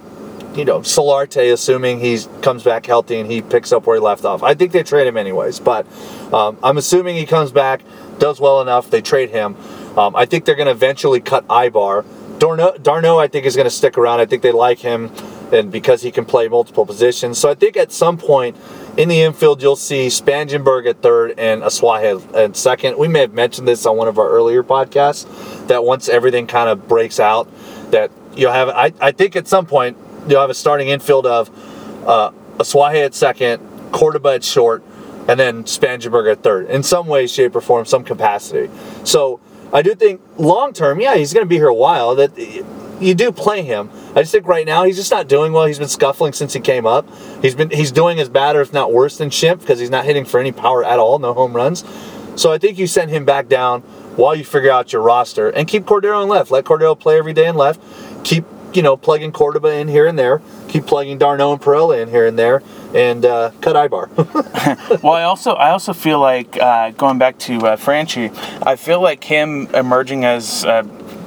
you know, Solarte, assuming he comes back healthy and he picks up where he left off. I think they trade him anyways, but um, I'm assuming he comes back, does well enough, they trade him. Um, I think they're going to eventually cut Aybar. d'Arnaud, d'Arnaud, I think, is going to stick around. I think they like him, and because he can play multiple positions. So I think at some point in the infield, you'll see Spangenberg at third and Asuaje at second. We may have mentioned this on one of our earlier podcasts that once everything kind of breaks out, that you'll have. I, I think at some point you'll have a starting infield of uh, Asuaje at second, Cordoba at short, and then Spangenberg at third. In some way, shape, or form, some capacity. So I do think long term, yeah, he's going to be here a while. That you do play him. I just think right now he's just not doing well. He's been scuffling since he came up. He's been he's doing as bad or if not worse than Schimpf because he's not hitting for any power at all, no home runs. So I think you send him back down while you figure out your roster and keep Cordero in left. Let Cordero play every day in left. Keep you know plugging Cordoba in here and there. Keep plugging d'Arnaud and Pirela in here and there, and uh, cut Aybar. [laughs] well, I also I also feel like uh, going back to uh, Franchy, I feel like him emerging as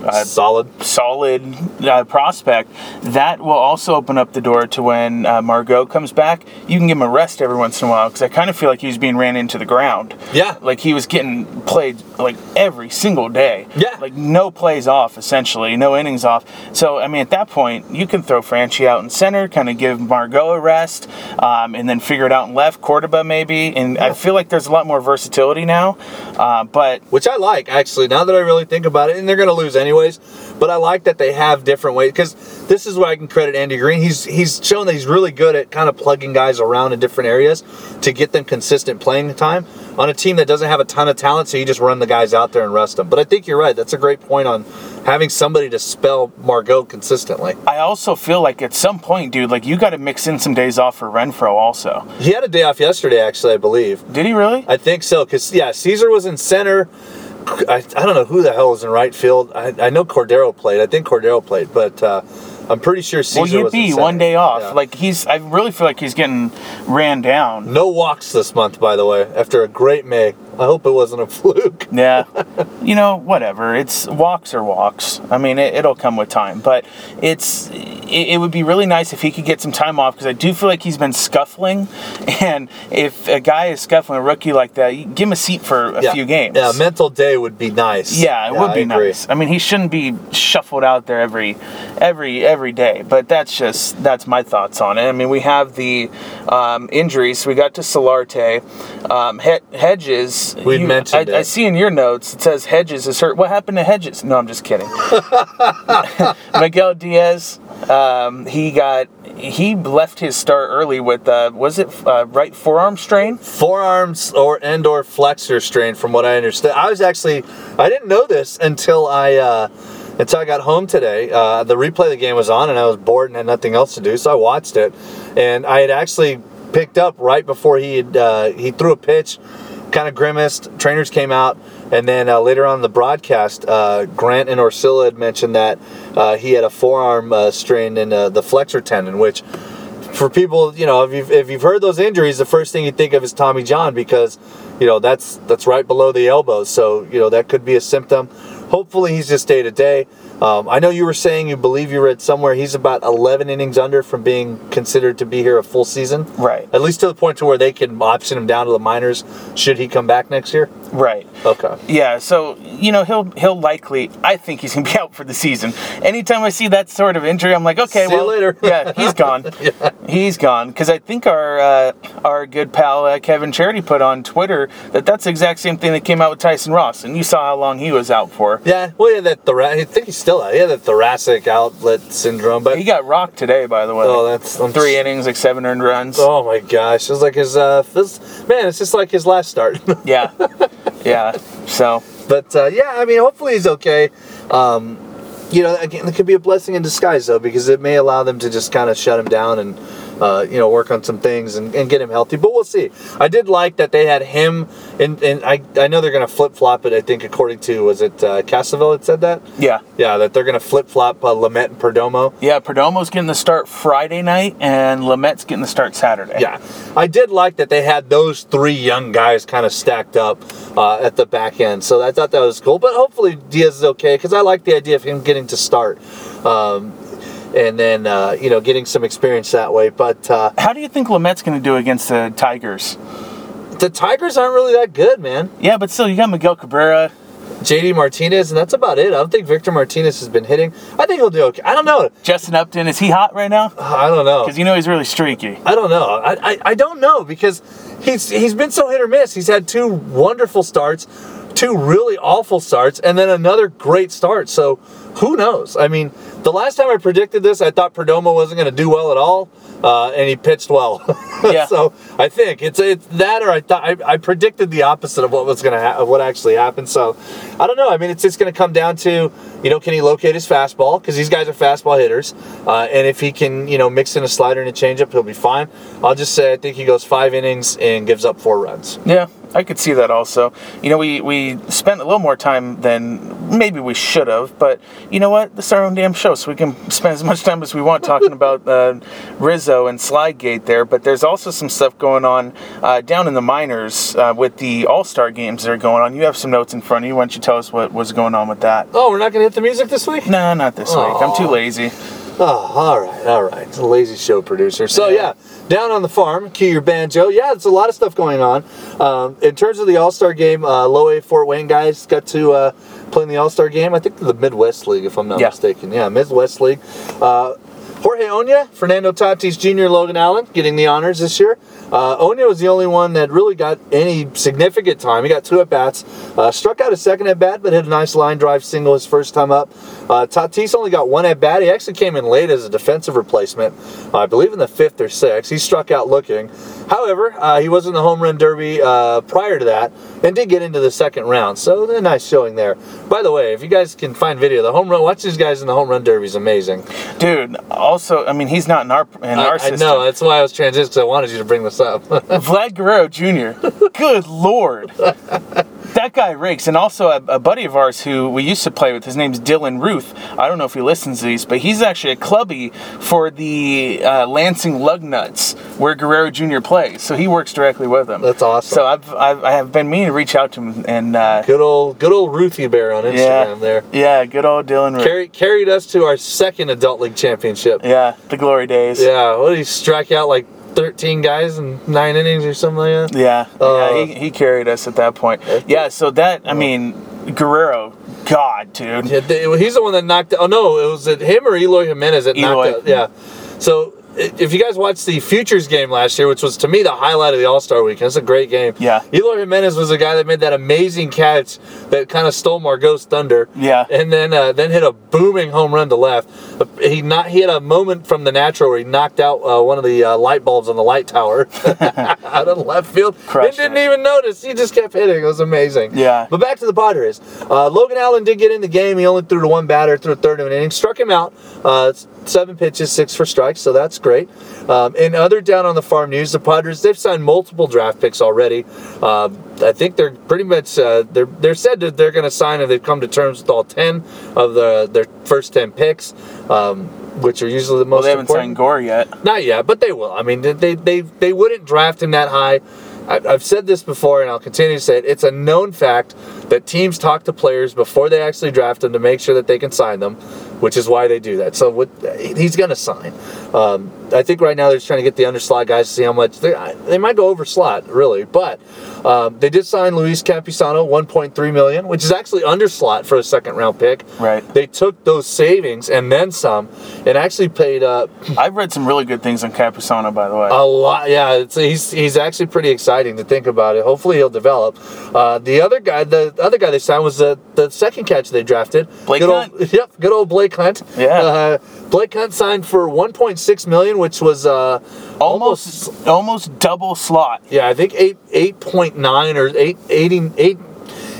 uh, solid, solid uh, prospect, that will also open up the door to when uh, Margot comes back. You can give him a rest every once in a while because I kind of feel like he was being ran into the ground. Yeah, like he was getting played like every single day. Yeah, like no plays off essentially, no innings off. So I mean, at that point, you can throw Franchy out in center, kind of give Margot a rest, um, and then figure it out in left, Cordoba maybe. And yeah. I feel like there's a lot more versatility now. Uh, but which I like actually. Now that I really think about it, and they're going to lose anyway anyways. But I like that they have different ways because this is where I can credit Andy Green. He's he's shown that he's really good at kind of plugging guys around in different areas to get them consistent playing time on a team that doesn't have a ton of talent. So you just run the guys out there and rest them. But I think you're right. That's a great point on having somebody to spell Margot consistently. I also feel like at some point, dude, like you got to mix in some days off for Renfroe also. He had a day off yesterday, actually, I believe. Did he really? I think so. Because yeah, Caesar was in center. I, I don't know who the hell was in right field. I, I know Cordero played. I think Cordero played, but uh, I'm pretty sure Caesar well, you'd was be one day off. Yeah. Like he's, I really feel like he's getting ran down. No walks this month, by the way. After a great May, I hope it wasn't a fluke. [laughs] yeah, you know, whatever. It's walks or walks. I mean, it, will come with time, but it's it, it, would be really nice if he could get some time off because I do feel like he's been scuffling, [laughs] and if a guy is scuffling a rookie like that, give him a seat for a yeah. few games. Yeah, mental day would be nice. Yeah, it yeah, would be nice. I mean, he shouldn't be shuffled out there every every every day, but that's just that's my thoughts on it. I mean, we have the um, injuries. We got to Solarte, um, Hedges. We mentioned I, I, see in your notes it says Hedges is hurt. What happened to Hedges? No, I'm just kidding. [laughs] Miguel Diaz um, he got he left his start early with uh, was it uh, right forearm strain? Forearms or and or flexor strain, from what I understand. I was actually I didn't know this until I uh, until I got home today. Uh, the replay of the game was on, and I was bored and had nothing else to do, so I watched it. And I had actually picked up right before he had uh, he threw a pitch, kind of grimaced. Trainers came out and then uh, later on the broadcast, uh, Grant and Orsillo had mentioned that uh, he had a forearm uh, strain in uh, the flexor tendon, which for people, you know, if you've, if you've heard those injuries, the first thing you think of is Tommy John because, you know, that's that's right below the elbow. So, you know, that could be a symptom. Hopefully he's just day to day. Um, I know you were saying you believe you read somewhere he's about 11 innings under from being considered to be here a full season. Right. At least to the point to where they can option him down to the minors should he come back next year. Right. Okay. Yeah, so you know he'll he'll likely. I think he's gonna be [laughs] out for the season. Anytime I see that sort of injury, I'm like, okay, See you well, later. [laughs] yeah, he's gone. [laughs] He's gone because I think our uh, our good pal uh, Kevin Charity put on Twitter that that's the exact same thing that came out with Tyson Ross, and you saw how long he was out for. Yeah, well, yeah, that thora- I think he's still. He had that thoracic outlet syndrome, but He got rocked today, by the way. oh, that's I'm three innings, like seven earned runs. Oh my gosh, it's like his uh, this, man, it's just like his last start. [laughs] Yeah, yeah. So but uh, yeah, I mean, hopefully he's okay. Um, you know, again, it could be a blessing in disguise though, because it may allow them to just kind of shut him down and uh, you know work on some things and, and get him healthy. But we'll see. I did like that they had him, and and I I know they're gonna flip flop it. I think according to was it uh, Cassavell that said that. yeah, Yeah, that they're gonna flip flop uh, Lamet and Perdomo. yeah. Perdomo's getting the start Friday night, and Lamet's getting the start Saturday. Yeah, I did like that they had those three young guys kind of stacked up uh, at the back end. So I thought that was cool. But hopefully Diaz is okay because I like the idea of him getting to start, um, and then uh, you know getting some experience that way. But uh, How do you think Lamet's going to do against the Tigers? the Tigers aren't really that good, man. Yeah, but still, you got Miguel Cabrera. JD Martinez, and that's about it. I don't think Victor Martinez has been hitting. I think he'll do okay. I don't know. Justin Upton, is he hot right now? I don't know. Because you know he's really streaky. I don't know. I, I, I don't know because he's he's been so hit or miss. He's had two wonderful starts, two really awful starts, and then another great start. So who knows? I mean, the last time I predicted this, I thought Perdomo wasn't going to do well at all, uh, and he pitched well. [laughs] Yeah. so I think it's it's that, or I thought I, I predicted the opposite of what was going to ha- what actually happened. So I don't know. I mean, it's just going to come down to you know can he locate his fastball because these guys are fastball hitters, uh, and if he can you know mix in a slider and a changeup, he'll be fine. I'll just say I think he goes five innings and gives up four runs. Yeah, I could see that also. You know, we, we spent a little more time than maybe we should have, but you know what? This is our own damn show, so we can spend as much time as we want talking [laughs] about uh, Rizzo and Slidegate there. But there's also some stuff going on uh, down in the minors uh, with the All Star games that are going on. You have some notes in front of you. Why don't you tell us what was going on with that? Oh, we're not going to hit the music this week. No, not this week. I'm too lazy. Oh, all right, all right. It's a lazy show producer. So yeah, down on the farm, cue your banjo. Yeah, it's a lot of stuff going on. Um, in terms of the All Star game, uh, Low A Fort Wayne guys got to uh, play in the All Star game. I think the Midwest League, if I'm not Yeah. mistaken. Yeah, Midwest League. Uh, Jorge Oña, Fernando Tatis Jr., Logan Allen getting the honors this year. Uh, Oña was the only one that really got any significant time. He got two at bats, uh, struck out a second at bat, but hit a nice line drive single his first time up. Uh, Tatis only got one at bat. He actually came in late as a defensive replacement, I believe in the fifth or sixth. He struck out looking. However, uh, he was in the home run derby uh, prior to that and did get into the second round. So a nice showing there. By the way, if you guys can find video, the home run, watch these guys in the home run derby is amazing. Dude, also, I mean, he's not in our, in I, our I know that's why I was transitioning because I wanted you to bring this up. [laughs] Vlad Guerrero Jr. Good lord. That guy rakes. And also a, a buddy of ours who we used to play with, his name's Dylan Ruth. I don't know if he listens to these, but he's actually a clubby for the uh, Lansing Lugnuts, where Guerrero Jr. plays. So he works directly with them. That's awesome. So I've, I've I have been meaning to reach out to him and uh, good old, good old Ruthie Bear on Instagram yeah, there. yeah, good old Dylan Ruth. Carried, carried us to our second adult league championship. yeah, the glory days. Yeah, what did he strike out like 13 guys in nine innings or something like that? Yeah, Uh, yeah, he, he carried us at that point. Yeah, so that I mean, Guerrero, God, dude. Yeah, they- he's the one that knocked. Oh no, it was it him or Eloy Jimenez that Eloy. knocked out. Yeah. So if you guys watched the Futures game last year, which was to me the highlight of the All Star Weekend, it's a great game. Yeah. Eloy Jimenez was the guy that made that amazing catch that kind of stole Margot's thunder. Yeah. And then uh, then hit a booming home run to left. He not he had a moment from the natural where he knocked out uh, one of the uh, light bulbs on the light tower [laughs] [laughs] out of left field. Crushed and didn't it. even notice. He just kept hitting. It was amazing. Yeah. But back to the Padres. Uh, Logan Allen did get in the game. He only threw to one batter through a third of an inning. Struck him out. Uh, seven pitches, six for strikes. So that's great. Um, and other down on the farm news, the Padres they've signed multiple draft picks already. Um, I think they're pretty much uh, they're they're said that they're going to sign and they've come to terms with all ten of the their first ten picks. Um, which are usually the most Well, they haven't important. signed Gore yet. Not yet, but they will. I mean, they they they, they wouldn't draft him that high. I've said this before, and I'll continue to say it. It's a known fact that teams talk to players before they actually draft them to make sure that they can sign them, which is why they do that. So what, he's going to sign. Um, I think right now they're just trying to get the underslot guys to see how much they, they might go over slot really, but um, they did sign Luis Campusano 1.3 million, which is actually underslot for a second round pick. Right. They took those savings and then some, and actually paid up. [clears throat] I've read some really good things on Campusano, by the way. a lot. Yeah, it's, he's he's actually pretty exciting to think about it. Hopefully he'll develop. Uh, the other guy, the other guy they signed was the, the second catch they drafted. Blake good Hunt. Old, [laughs] yep, good old Blake Hunt. Yeah. Uh, Blake Hunt signed for 1.6 million, which was uh, almost, almost double slot. yeah, I think eight eight point nine or eight eighty eight.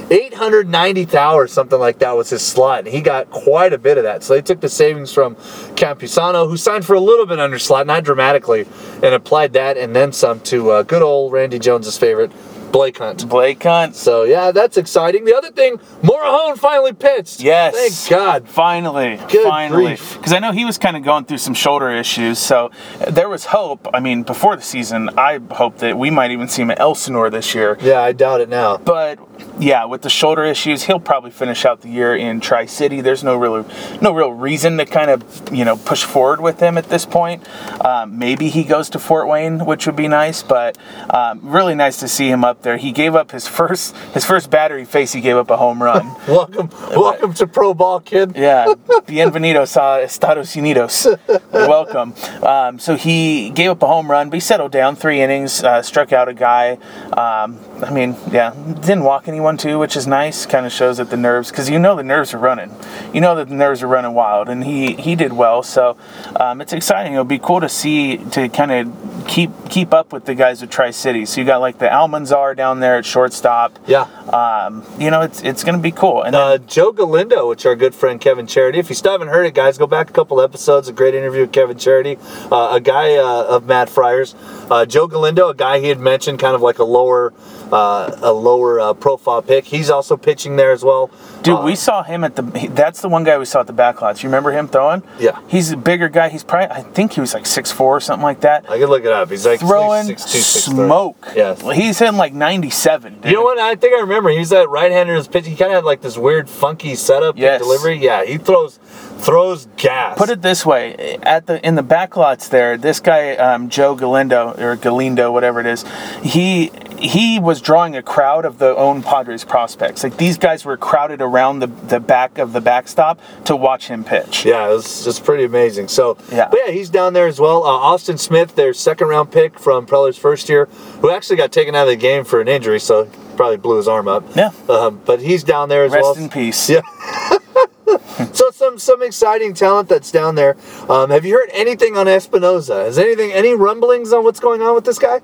890,000 or something like that was his slot, and he got quite a bit of that. So they took the savings from Campusano, who signed for a little bit under slot, not dramatically, and applied that and then some to uh, good old Randy Jones's favorite, Blake Hunt. Blake Hunt. So yeah, that's exciting. The other thing, Morejon finally pitched. Yes. Thank God. Finally. Good finally. grief. Because I know he was kind of going through some shoulder issues. So there was hope. I mean, before the season, I hoped that we might even see him at Elsinore this year. Yeah, I doubt it now. But yeah, with the shoulder issues, he'll probably finish out the year in Tri City. There's no real, no real reason to kind of you know push forward with him at this point. Um, maybe he goes to Fort Wayne, which would be nice. But um, really nice to see him up there. He gave up his first his first battery face. He gave up a home run. [laughs] Welcome, welcome to pro ball, kid. Yeah, bienvenidos a Estados Unidos. Welcome. Um, so he gave up a home run, but he settled down three innings, uh, struck out a guy. Um, I mean, yeah, didn't walk anyone too, which is nice. Kind of shows that the nerves, because you know the nerves are running. You know that the nerves are running wild, and he he did well. So um, it's exciting. It'll be cool to see to kind of keep keep up with the guys at Tri City. So you got like the Almanzar down there at shortstop. Yeah. Um, you know, it's it's gonna be cool. And then, Uh, Joe Galindo, which our good friend Kevin Charity. If you still haven't heard it, guys, go back a couple episodes. A great interview with Kevin Charity, uh, a guy uh, of Matt Friars. Uh, Joe Galindo, a guy he had mentioned, kind of like a lower, uh, a lower uh, profile pick. He's also pitching there as well. Dude, Uh, we saw him at the. That's the one guy we saw at the backlots. You remember him throwing? Yeah. He's a bigger guy. He's probably. I think he was like six four or something like that. I can look it up. He's like Throwing six, two, six, three. smoke. Yes. He's hitting like ninety seven. You know what? I think I remember. He's that right-hander in his pitch. He kind of had like this weird, funky setup and delivery. Yeah, he throws throws gas. Put it this way: at the in the backlots there, this guy um, Joe Galindo or Galindo, whatever it is, he he was drawing a crowd of the own Padres prospects. Like these guys were crowded around the the back of the backstop to watch him pitch. Yeah, it was just pretty amazing. So, Yeah. but yeah, he's down there as well. Uh, Austin Smith, their second round pick from Preller's first year, who actually got taken out of the game for an injury, so probably blew his arm up. Yeah. Um, but he's down there as Rest well. in peace. Yeah. [laughs] so some some exciting talent that's down there. Um, have you heard anything on Espinoza? Has anything any rumblings on what's going on with this guy?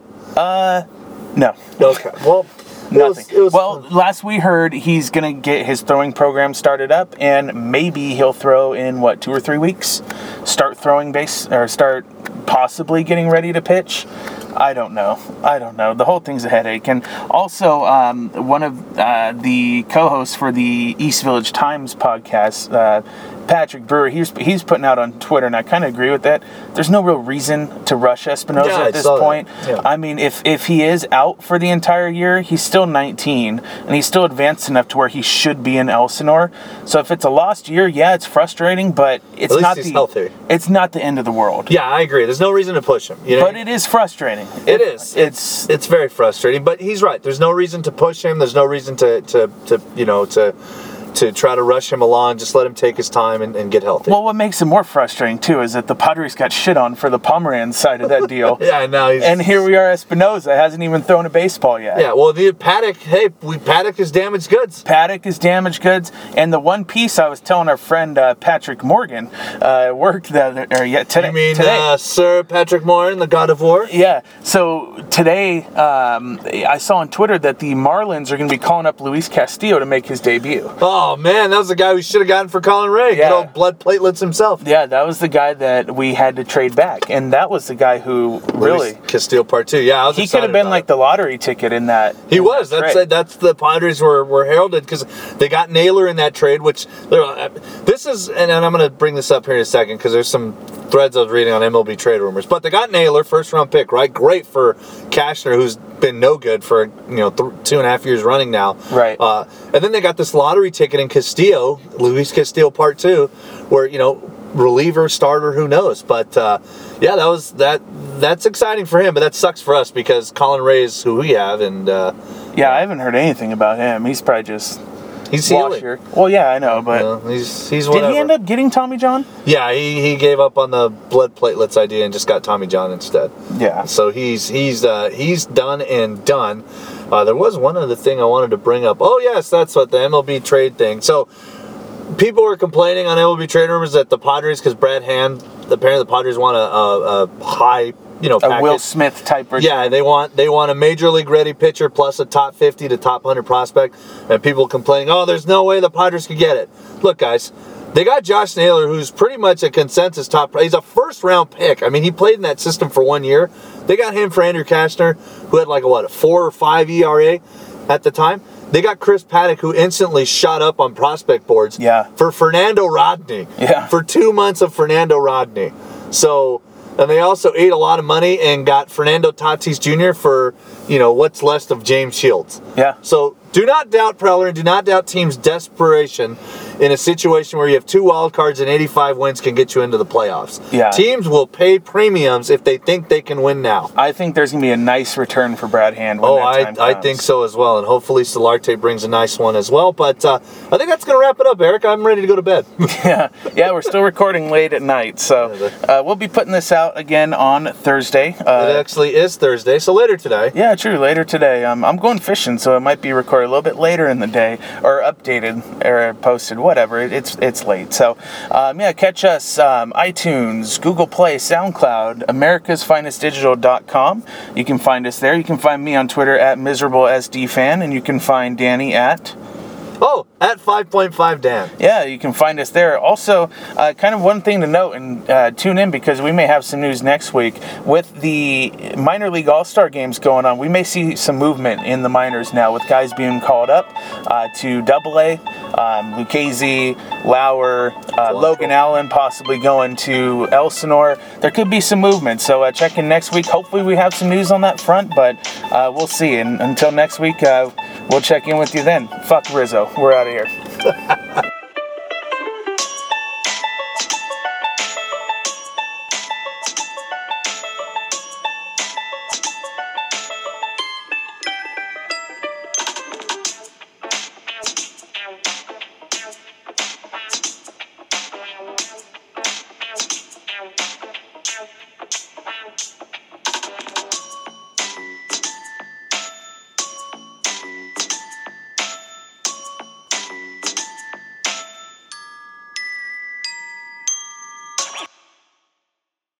No. Okay. Well, it was- Nothing. it was well, last we heard, he's gonna get his throwing program started up, and maybe he'll throw in what two or three weeks. Start throwing base or start possibly getting ready to pitch. I don't know. I don't know. The whole thing's a headache. And also, um, one of uh, the co-hosts for the East Village Times podcast, uh, Patrick Brewer, he's he's putting out on Twitter, and I kind of agree with that. There's no real reason to rush Espinoza Yeah, at this point. Yeah. I mean, if if he is out for the entire year, he's still 19 and he's still advanced enough to where he should be in Elsinore. So if it's a lost year, yeah, it's frustrating, but it's At least not he's the healthy. it's not the end of the world. yeah, I agree. There's no reason to push him. You know, But it is frustrating. It is. It's it's very frustrating. But he's right. There's no reason to push him. There's no reason to to, to you know to to try to rush him along. Just let him take his time and, and get healthy. well, what makes it more frustrating too is that the Padres got shit on for the Pomeranz side of that [laughs] deal. yeah, now he's And here we are, Espinoza hasn't even thrown a baseball yet. Yeah, well, the paddock. Hey, we paddock is damaged goods. Paddock is damaged goods, and the one piece I was telling our friend uh, Patrick Morgan uh, worked that or yet today. You mean today. uh, Sir Patrick Morgan, the God of War? Yeah. So today, um, I saw on Twitter that the Marlins are going to be calling up Luis Castillo to make his debut. Oh man, that was the guy we should have gotten for Colin Rea. Yeah. Good old blood platelets himself. Yeah, that was the guy that we had to trade back, and that was the guy who really Luis Castillo Part Two. Yeah, I was he could have been like it. the lottery ticket in that. He in was. that That's trade. that's the Padres were, were heralded because they got Naylor in that trade. Which uh, this is, and, and I'm going to bring this up here in a second because there's some threads I was reading on MLB trade rumors. But they got Naylor, first round pick, right? Great for Cashner, who's been no good for you know th- two and a half years running now. Right. Uh, and then they got this lottery ticket in Castillo, Luis Castillo Part Two, where you know reliever, starter, who knows? But uh, yeah, that was that. That's exciting for him, but that sucks for us because Colin Rea is who we have, and uh, Yeah, I haven't heard anything about him. He's probably just he's healing. washer. Well, yeah, I know, but know, he's he's did he end up getting Tommy John? Yeah, he, he gave up on the blood platelets idea and just got Tommy John instead. Yeah. So he's he's uh, he's done and done. Uh, there was one other thing I wanted to bring up. Oh yes, that's what the MLB trade thing. So people were complaining on MLB trade rumors that the Padres, because Brad Hand, apparently the Padres want a, a, a high, you know, A Will. Smith type. return. Yeah, they want they want a major league ready pitcher plus a top 50 to top 100 prospect, and people complaining, oh, there's no way the Padres could get it. Look, guys, they got Josh Naylor, who's pretty much a consensus top. He's a first round pick. I mean, he played in that system for one year. They got him for Andrew Cashner, who had like a what a four or five ERA at the time. They got Chris Paddack, who instantly shot up on prospect boards. Yeah. For Fernando Rodney. Yeah. For two months of Fernando Rodney. So, and they also ate a lot of money and got Fernando Tatis Jr. for, you know, what's left of James Shields. Yeah. So do not doubt Preller and do not doubt teams' desperation in a situation where you have two wild cards and 85 wins can get you into the playoffs. Yeah. Teams will pay premiums if they think they can win now. I think there's gonna be a nice return for Brad Hand. Oh, I, I think so as well. And hopefully Solarte brings a nice one as well. But uh, I think that's going to wrap it up, Eric. I'm ready to go to bed. [laughs] yeah, yeah, we're still recording late at night, so uh, we'll be putting this out again on Thursday. it Uh, actually is Thursday, so later today. yeah, true. Later today, um, I'm going fishing, so it might be recorded a little bit later in the day, or updated, or posted, whatever. It, it's it's late. So, um, yeah, catch us um, iTunes, Google Play, SoundCloud, AmericasFinestDigital.com. You can find us there. You can find me on Twitter at MiserableSDFan, and you can find Danny at Oh, at 5.5 Dan. Yeah, you can find us there. Also, uh, kind of one thing to note and uh, tune in because we may have some news next week with the minor league All Star games going on. We may see some movement in the minors now with guys being called up uh, to Double A. Um, Lucchesi, Lauer, uh, Logan Allen possibly going to Elsinore. There could be some movement. So uh, check in next week. Hopefully, we have some news on that front, but uh, we'll see. And until next week, uh, we'll check in with you then. Fuck Rizzo. We're out of here. [laughs]